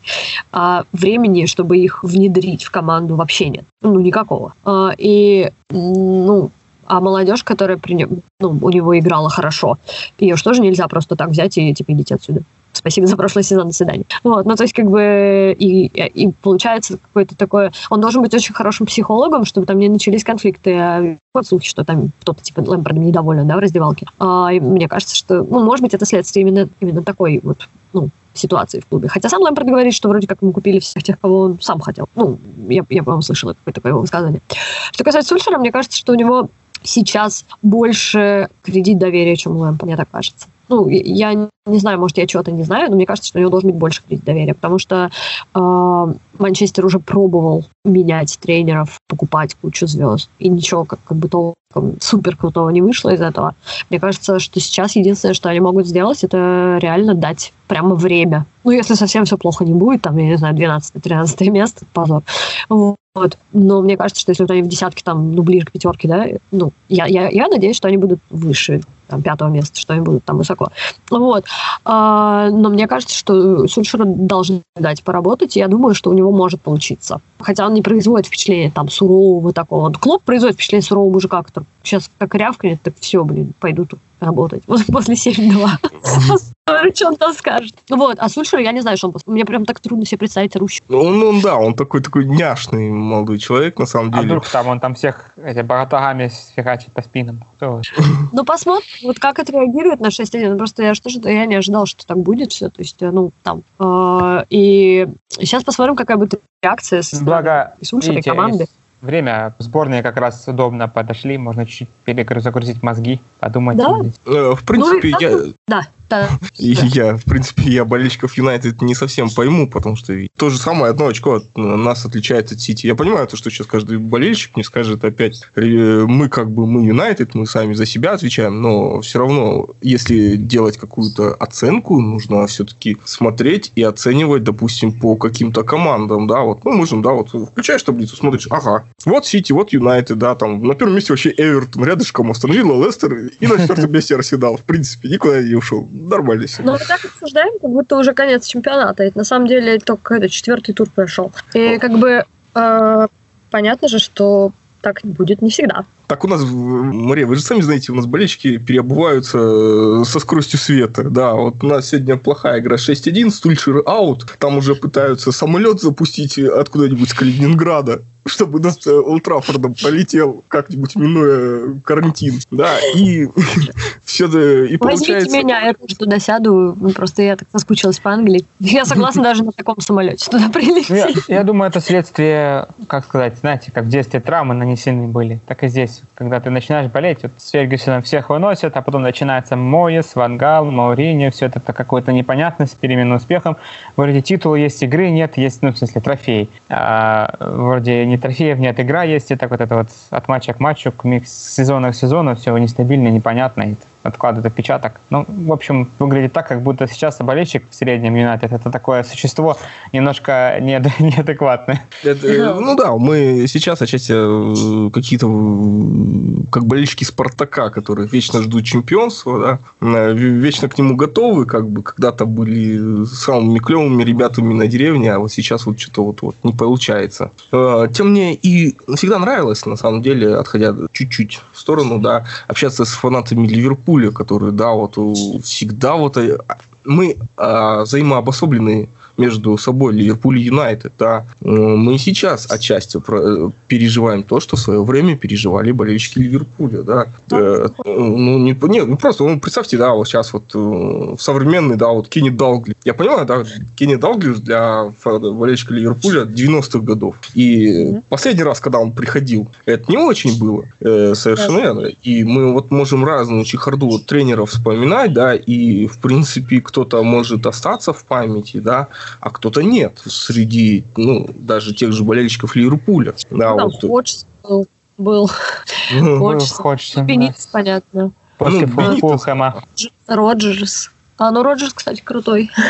а времени, чтобы их внедрить в команду, вообще нет. Ну, никакого. А, и, ну, а молодежь, которая при нем, ну, у него играла хорошо, ее же тоже нельзя просто так взять и типа идите отсюда. Спасибо за прошлый сезон, до свидания. Вот, ну, то есть, как бы, и, и получается какое-то такое... Он должен быть очень хорошим психологом, чтобы там не начались конфликты, а вот слухи, что там кто-то, типа, Лэмпордом недоволен, да, в раздевалке. А, мне кажется, что, ну, может быть, это следствие именно, именно такой вот, ну, ситуации в клубе. Хотя сам Лэмпорт говорит, что вроде как ему купили всех тех, кого он сам хотел. Ну, я, я по-моему, слышала какое-то такое высказывание. Что касается Сульшера, мне кажется, что у него сейчас больше кредит доверия, чем у Лэмпа, мне так кажется. Ну, я не знаю, может, я чего-то не знаю, но мне кажется, что у него должен быть больше кредит доверия, потому что э, Манчестер уже пробовал менять тренеров, покупать кучу звезд, и ничего как, как бы толком супер крутого не вышло из этого. Мне кажется, что сейчас единственное, что они могут сделать, это реально дать прямо время. Ну, если совсем все плохо не будет, там, я не знаю, 12-13 место, позор. Вот. Но мне кажется, что если вот они в десятке, там, ну, ближе к пятерке, да, ну, я, я, я надеюсь, что они будут выше там, пятого места, что они будут там высоко. Вот. А, но мне кажется, что Сульшера должны дать поработать, и я думаю, что у него может получиться. Хотя он не производит впечатление там сурового такого. Клоп производит впечатление сурового мужика, который сейчас как рявкнет, так все, блин, пойду тут работать. [laughs] После 7-2. Что он там скажет? Вот, а Сульшер, я не знаю, что он... Мне прям так трудно себе представить орущего. Ну, он, он, да, он такой такой няшный молодой человек, на самом деле. А вдруг там он там всех эти баратагами сфигачит по спинам? [laughs] Ну, посмотрим, вот как это реагирует на 6-1. Просто я что же я не ожидал, что так будет все. То есть, ну, там. Э, и сейчас посмотрим, какая будет реакция с Благо, Сульшера и команды время сборные как раз удобно подошли, можно чуть-чуть перезагрузить мозги, подумать. Да? Э, в принципе, ну, я... Да, я, в принципе, я болельщиков Юнайтед не совсем пойму, потому что то же самое одно очко от нас отличает от Сити. Я понимаю, то, что сейчас каждый болельщик мне скажет опять, мы как бы, мы Юнайтед, мы сами за себя отвечаем, но все равно, если делать какую-то оценку, нужно все-таки смотреть и оценивать, допустим, по каким-то командам, да, вот, ну, можем, да, вот, включаешь таблицу, смотришь, ага, вот Сити, вот Юнайтед, да, там, на первом месте вообще Эвертон, рядышком остановила Лестер, и на четвертом месте Арсенал, в принципе, никуда не ушел нормально все. Но мы так обсуждаем, как будто уже конец чемпионата. Это на самом деле только это, четвертый тур прошел. И как бы э, понятно же, что так будет не всегда. Так у нас, Мария, вы же сами знаете, у нас болельщики переобуваются э, со скоростью света. Да, вот у нас сегодня плохая игра 6-1, Стульшер аут. Там уже пытаются самолет запустить откуда-нибудь с Калининграда чтобы нас Ултрафордом полетел как-нибудь минуя карантин. Да, и [laughs] все и получается... Возьмите меня, я тоже туда сяду, просто я так соскучилась по Англии. Я согласна даже на таком самолете туда прилететь. Я, я думаю, это следствие, как сказать, знаете, как в детстве травмы нанесены были, так и здесь. Когда ты начинаешь болеть, вот с Фергюсоном всех выносят, а потом начинается Моис, Вангал, Мауриньо, все это какой-то непонятность с переменным успехом. Вроде титула есть, игры нет, есть, ну, в смысле, трофей. А, вроде не ни трофеев, нет, игра есть, и так вот это вот от матча к матчу, к сезона к сезону, все нестабильно, непонятно откладывает отпечаток. Ну, в общем, выглядит так, как будто сейчас болельщик в среднем Юнайтед это такое существо немножко не, [laughs] неадекватное. Это, ну да, мы сейчас отчасти э, какие-то как болельщики Спартака, которые вечно ждут чемпионства, да, вечно к нему готовы, как бы когда-то были самыми клевыми ребятами на деревне, а вот сейчас вот что-то вот, вот не получается. Э, тем мне и всегда нравилось, на самом деле, отходя чуть-чуть в сторону, да, общаться с фанатами Ливерпуля, которые, да, вот всегда вот мы а, взаимообособленные между собой Ливерпуль и Юнайтед. Да. Мы сейчас отчасти переживаем то, что в свое время переживали болельщики Ливерпуля. Да. Ну, не, не, ну, просто ну, представьте, да, вот сейчас вот в современный, да, вот Кенни Далгли. Я понимаю, да, Кенни Далгли для болельщика Ливерпуля 90-х годов. И mm-hmm. последний раз, когда он приходил, это не очень было э, совершенно верно. И мы вот можем разную чехарду тренеров вспоминать, да, и, в принципе, кто-то может остаться в памяти, да, а кто-то нет среди, ну, даже тех же болельщиков Ливерпуля. Да, ну, вот. Хочется был. Хочется. Хочется. Бенитс, понятно. После ну, Фулхэма. Роджерс. А, ну Роджерс, кстати, крутой. [laughs]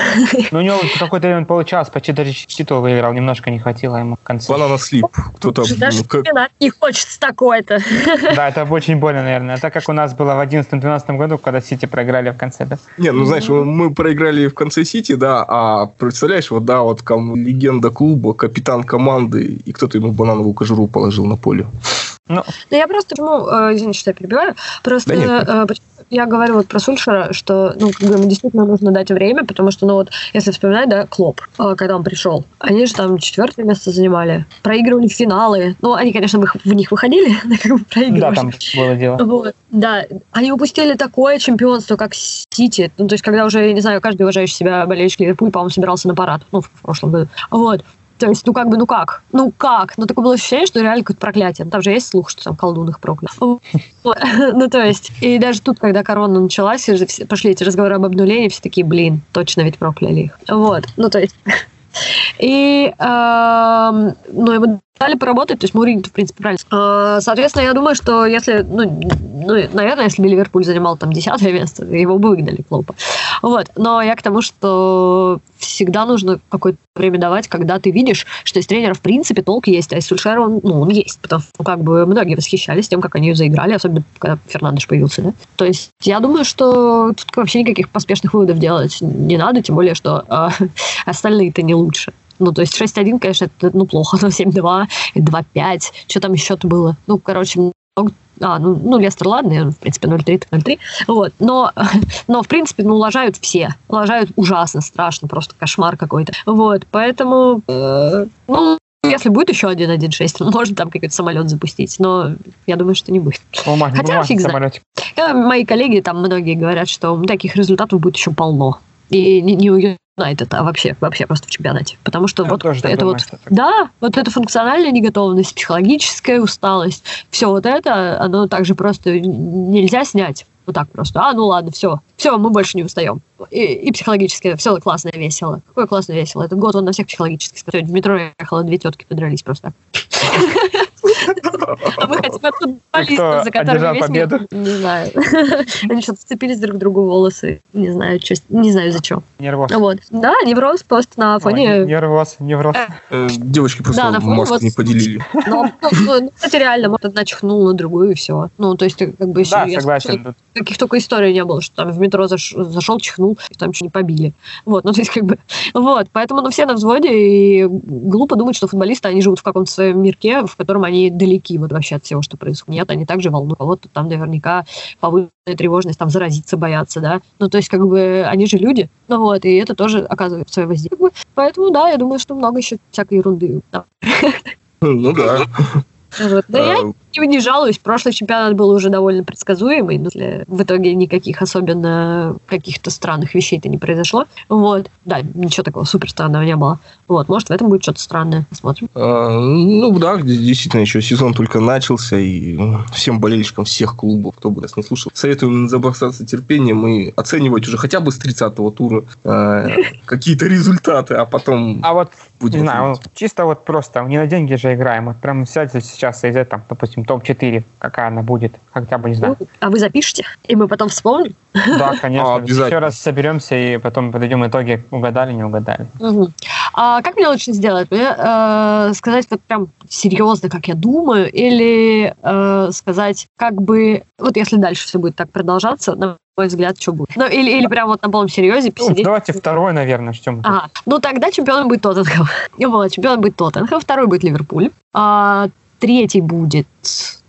Ну, у него какой-то он получался, почти даже титул выиграл, немножко не хватило ему в конце. Банана слип. Кто-то... Даже как... не хочется такое-то. [laughs] Да, это очень больно, наверное. Так как у нас было в 11-12 году, когда Сити проиграли в конце, да? Не, ну, знаешь, мы проиграли в конце Сити, да, а представляешь, вот, да, вот там легенда клуба, капитан команды, и кто-то ему банановую кожуру положил на поле. Ну, да я просто, ну, э, извините, что я перебиваю, просто да нет. Э, я говорю вот про Сульшера, что, ну, как бы действительно нужно дать время, потому что, ну, вот, если вспоминать, да, Клоп, э, когда он пришел, они же там четвертое место занимали, проигрывали финалы, ну, они, конечно, в, них выходили, [laughs] но как бы проигрывали. Да, там было дело. Вот, да, они упустили такое чемпионство, как Сити, ну, то есть, когда уже, я не знаю, каждый уважающий себя болельщик Ливерпуль, по-моему, собирался на парад, ну, в прошлом году, вот, то есть, ну как бы, ну как? Ну как? Ну такое было ощущение, что реально какое-то проклятие. Там же есть слух, что там колдун их проклял. [laughs] [laughs] Ну то есть, и даже тут, когда корона началась, и пошли эти разговоры об обнулении, все такие, блин, точно ведь прокляли их. Вот, ну то есть... [laughs] И, ну, ему дали поработать, то есть Мурини, в принципе, правильно. А, соответственно, я думаю, что если, ну, ну, наверное, если бы Ливерпуль занимал там десятое место, его бы выгнали Клопа. Вот. Но я к тому, что всегда нужно какое-то время давать, когда ты видишь, что из тренера в принципе толк есть, а из Сульшера он, ну, он есть. Потому что как бы многие восхищались тем, как они ее заиграли, особенно когда Фернандеш появился. Да? То есть я думаю, что тут вообще никаких поспешных выводов делать не надо, тем более, что э, [laughs] остальные-то не лучше. Ну, то есть 6-1, конечно, это ну, плохо, [laughs] но 7-2, 2-5, что там еще-то было? Ну, короче, много а, ну, ну, Лестер, ладно, в принципе, 0-3, 0-3. Вот. Но, [laughs] но, в принципе, ну, лажают все. Лажают ужасно, страшно, просто кошмар какой-то. Вот, поэтому, э, ну, если будет еще один 1.6, [laughs] можно там какой-то самолет запустить, но я думаю, что не будет. Бумаг, Хотя фиг знает. Мои коллеги там многие говорят, что таких результатов будет еще полно. И не, Юнайтед, а вообще, вообще просто в чемпионате. Потому что Я вот это вот, так. да, вот эта функциональная неготовность, психологическая усталость, все вот это, оно также просто нельзя снять. Вот так просто. А, ну ладно, все. Все, мы больше не устаем. И, и психологически все классно, весело. Какое классно, весело. Этот год он на всех психологических. В метро ехало, две тетки подрались просто так. А мы хотим оттуда за которыми победу? Не знаю. [laughs] Они что-то сцепились друг к другу волосы. Не знаю, не знаю за что. Нервоз. Вот. Да, невроз просто на фоне... Нервоз, невроз. Э, девочки просто маску не поделили. [laughs] Ну, ну, ну, кстати, реально, вот одна чихнула на другую, и все. Ну, то есть, как бы... Да, согласен. Каких только историй не было, что там в метро зашел, чихнул, и там что не побили. Вот, ну, то есть, как бы... Вот, поэтому, ну, все на взводе, и глупо думать, что футболисты, они живут в каком-то своем мирке, в котором они далеки вот вообще от всего, что происходит. Нет, они также волнуют. Кого-то там наверняка повышенная тревожность, там заразиться боятся, да. Ну, то есть, как бы, они же люди. Ну, вот, и это тоже оказывает свое воздействие. Поэтому, да, я думаю, что много еще всякой ерунды. Ну, да. Вот. А, я не, не жалуюсь. Прошлый чемпионат был уже довольно предсказуемый. Но в итоге никаких особенно каких-то странных вещей-то не произошло. Вот. Да, ничего такого супер странного не было. Вот. Может, в этом будет что-то странное. Посмотрим. А, ну да, действительно, еще сезон только начался. И всем болельщикам всех клубов, кто бы нас не слушал, советую забросаться терпением и оценивать уже хотя бы с 30-го тура а, какие-то результаты, а потом... А вот не знаю, чисто вот просто, не на деньги же играем. Вот прям сядьте сейчас и там, допустим, топ-4, какая она будет, хотя бы, не знаю. Ну, а вы запишите, и мы потом вспомним? Да, [laughs] конечно. А, Еще раз соберемся и потом подойдем итоги, угадали, не угадали. Угу. А как мне лучше сделать? Мне э, сказать вот прям серьезно, как я думаю, или э, сказать, как бы, вот если дальше все будет так продолжаться, на мой взгляд, что будет. Ну, или, или прям вот на полном серьезе Ну, давайте второй, наверное, ждем. Ага. Ну, тогда чемпионом будет Тоттенхэм. [laughs] Вот, чемпионом будет Тоттенхэм, второй будет Ливерпуль. А, Третий будет,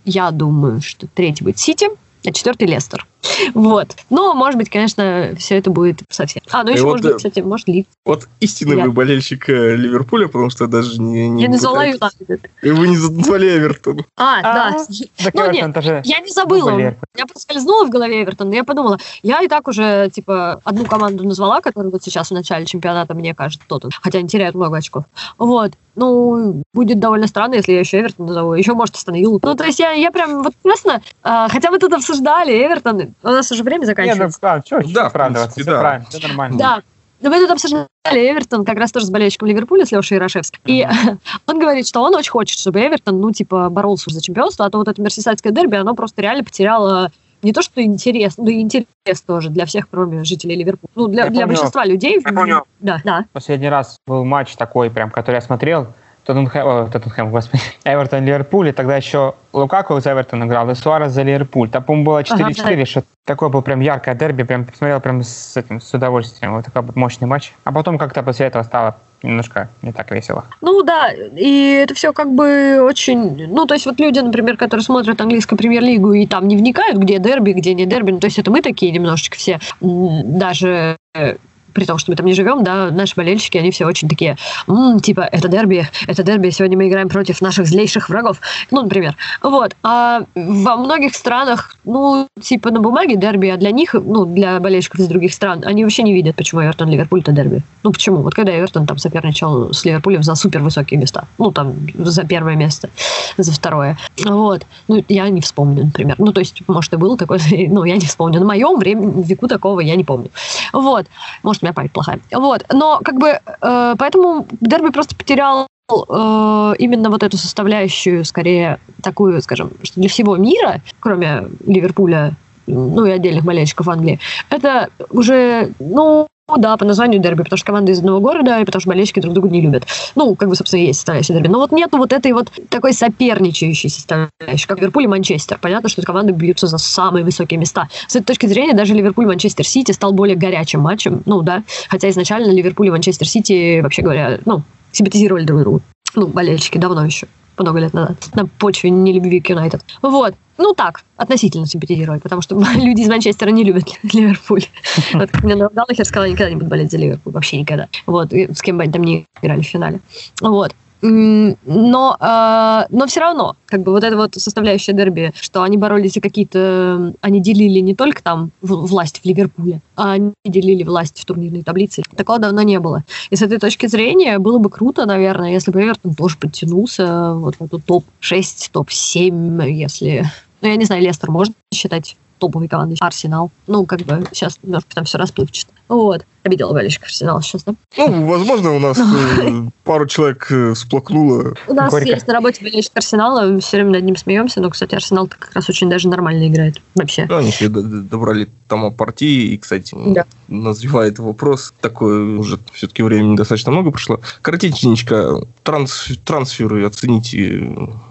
я думаю, что третий будет Сити, а четвертый Лестер. Вот. Но, может быть, конечно, все это будет совсем. А, ну еще, вот, может быть, кстати, может ли. Вот истинный Я- вы болельщик э, Ливерпуля, потому что даже не... не Я назвала пытаетесь. Юнайтед. И вы не назвали Эвертон. А, да. Так Ну, тоже Я не забыла. Я проскользнула в голове Эвертон, но я подумала, я и так уже, типа, одну команду назвала, которая вот сейчас в начале чемпионата, мне кажется, тот хотя они теряют много очков. Вот. Ну, будет довольно странно, если я еще Эвертон назову. Еще, может, остановил. Ну, то есть я, я прям, вот честно, а, хотя мы тут обсуждали Эвертон, у нас уже время Не, ну, заканчивается. да, чё, Да, чё в оправдываться, принципе, все да. правильно, все нормально. Да. Но мы тут обсуждали Эвертон как раз тоже с болельщиком Ливерпуля, с Лешей Ярошевским. И [laughs] он говорит, что он очень хочет, чтобы Эвертон, ну, типа, боролся за чемпионство, а то вот это мерсисайдское дерби, оно просто реально потеряло не то, что интерес, ну и интерес тоже для всех, кроме жителей Ливерпуля. Ну, для, Я для помню. большинства людей. Я помню. Да, да. Последний раз был матч такой, прям, который я смотрел, Тоттенхэм, Тоттенхэм, господи, [laughs] Эвертон, Ливерпуль, и тогда еще Лукаку за Эвертон играл, и Суарес за Ливерпуль. Там, по-моему, было 4-4, Ага. что такое был прям яркое дерби, прям посмотрел прям с этим, с удовольствием. Вот такой мощный матч. А потом как-то после этого стало немножко не так весело. Ну да, и это все как бы очень... Ну, то есть вот люди, например, которые смотрят английскую премьер-лигу и там не вникают, где дерби, где не дерби, ну, то есть это мы такие немножечко все, даже э, при том, что мы там не живем, да, наши болельщики, они все очень такие, «М, типа, это дерби, это дерби, сегодня мы играем против наших злейших врагов, ну, например. Вот. А во многих странах, ну, типа, на бумаге дерби, а для них, ну, для болельщиков из других стран, они вообще не видят, почему Эвертон Ливерпуль это дерби. Ну, почему? Вот когда Эвертон там соперничал с Ливерпулем за супер высокие места, ну, там, за первое место, за второе. Вот. Ну, я не вспомню, например. Ну, то есть, может, и было такое, [laughs] ну, я не вспомню. На моем времени, веку такого я не помню. Вот. Может, меня память плохая. Вот. Но, как бы, э, поэтому дерби просто потерял э, именно вот эту составляющую, скорее, такую, скажем, что для всего мира, кроме Ливерпуля, ну и отдельных болельщиков Англии, это уже, ну, да, по названию дерби, потому что команды из одного города, и потому что болельщики друг друга не любят. Ну, как бы, собственно, есть составляющая дерби. Но вот нету вот этой вот такой соперничающей составляющей, как Ливерпуль и Манчестер. Понятно, что команды бьются за самые высокие места. С этой точки зрения даже Ливерпуль-Манчестер Сити стал более горячим матчем. Ну, да. Хотя изначально Ливерпуль и Манчестер Сити, вообще говоря, ну, симпатизировали друг другу. Ну, болельщики давно еще, много лет назад, на почве нелюбви к Юнайтед. Вот. Ну так, относительно симпатизировать, потому что [laughs] люди из Манчестера не любят [laughs] Ливерпуль. [laughs] Вот мне Галлахер сказала, никогда не буду болеть за Ливерпуль, вообще никогда. Вот, с кем бы они там не играли в финале. Вот. Но, э, но все равно, как бы вот эта вот составляющая дерби, что они боролись за какие-то... Они делили не только там власть в Ливерпуле, а они делили власть в турнирной таблице. Такого давно не было. И с этой точки зрения было бы круто, наверное, если бы Эвертон тоже подтянулся вот в эту топ-6, топ-7, если... Ну, я не знаю, Лестер можно считать топовой командой. Арсенал. Ну, как бы сейчас немножко там все расплывчато. Вот. Обидела болельщиков Арсенала сейчас, да? Ну, возможно, у нас [laughs] э, пару человек э, всплакнуло. У нас Горько. есть на работе болельщик Арсенала, все время над ним смеемся, но, кстати, Арсенал как раз очень даже нормально играет вообще. Да, они д- добрали тома партии, и, кстати, Да. назревает вопрос, такое уже все-таки времени достаточно много прошло. Коротенько, транс, трансферы оцените,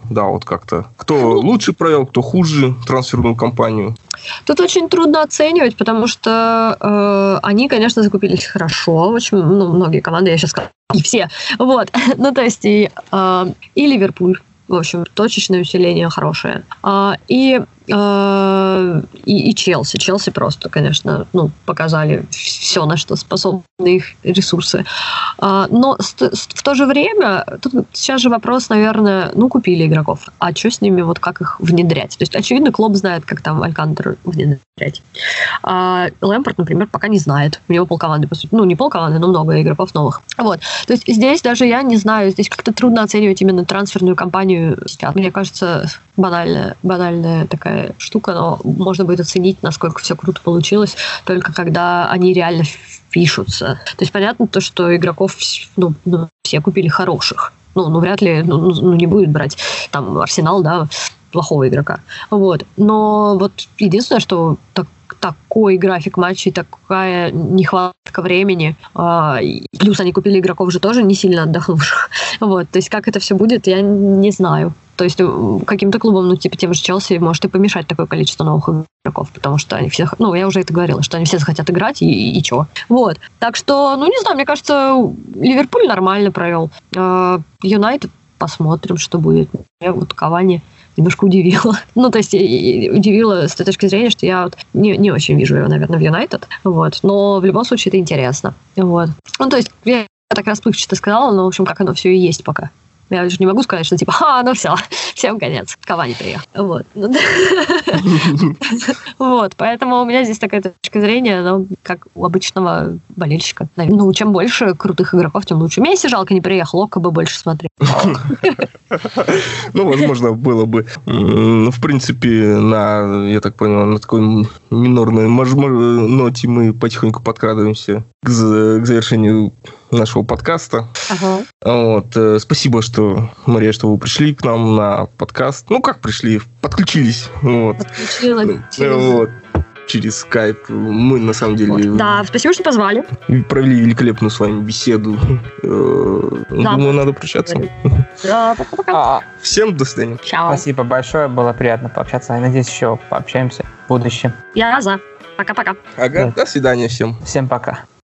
да, вот как-то. Кто лучше провел, кто хуже трансферную кампанию. Тут очень трудно оценивать, потому что э, они, конечно, закупились хорошо, очень ну, многие команды, я сейчас сказала, и все. Вот. [laughs] ну, то есть и, э, и Ливерпуль, в общем, точечное усиление хорошее. А, и, э, и, и Челси. Челси просто, конечно, ну, показали все, на что способны их ресурсы. А, но в то же время, тут сейчас же вопрос, наверное, ну, купили игроков, а что с ними, вот как их внедрять? То есть, очевидно, Клоп знает, как там Алькантер внедрять. А Лэмпорт, например, пока не знает. У него полкоманды, по сути. Ну, не полкоманды, но много игроков новых. Вот. То есть здесь даже я не знаю, здесь как-то трудно оценивать именно трансферную кампанию сейчас. Мне кажется, банальная, банальная такая штука, но можно будет оценить, насколько все круто получилось, только когда они реально впишутся. То есть понятно то, что игроков ну, ну, все купили хороших. Ну, ну, вряд ли, ну, ну, ну, не будет брать там Арсенал, да, плохого игрока. Вот. Но вот единственное, что так, такой график матчей, такая нехватка времени, а, плюс они купили игроков же тоже не сильно отдохнувших. [laughs] Вот. То есть как это все будет, я не знаю. То есть э, каким-то клубам, ну, типа тем же Челси, может и помешать такое количество новых игроков, потому что они все, ну, я уже это говорила, что они все захотят играть, и, и, чё. Вот. Так что, ну, не знаю, мне кажется, Ливерпуль нормально провел. Э, Юнайтед посмотрим, что будет. Я вот Кавани немножко удивило. [laughs] Ну, то есть удивило с той точки зрения, что я вот не, не очень вижу его, наверное, в Юнайтед. Вот. Но в любом случае это интересно. Вот. Ну, то есть я так расплывчато сказала, но, в общем, как оно все и есть пока. Я уже не могу сказать, что типа, а, ну все, [laughs] всем конец, Кавани приехал. Вот. Ну [laughs] вот, поэтому у меня здесь такая точка зрения, ну, как у обычного болельщика. Ну, чем больше крутых игроков, тем лучше. Месси жалко не приехал, Ока бы больше смотрел. Ну, возможно, было бы, в принципе, на, я так понял, на такой минорной ноте мы потихоньку подкрадываемся к завершению нашего подкаста. Ага. Вот. Э, спасибо, что, Мария, что вы пришли к нам на подкаст. Ну, как пришли? Подключились. Вот. Подключилась. Вот через скайп. Мы, на самом деле... Да, спасибо, что позвали. Провели великолепную с вами беседу. Э, да. Думаю, надо прощаться. Да, пока-пока. А, всем до свидания. Чао. Спасибо большое, было приятно пообщаться. Я надеюсь, еще пообщаемся в будущем. Я за. Пока-пока. Ага, да. до свидания всем. Всем пока.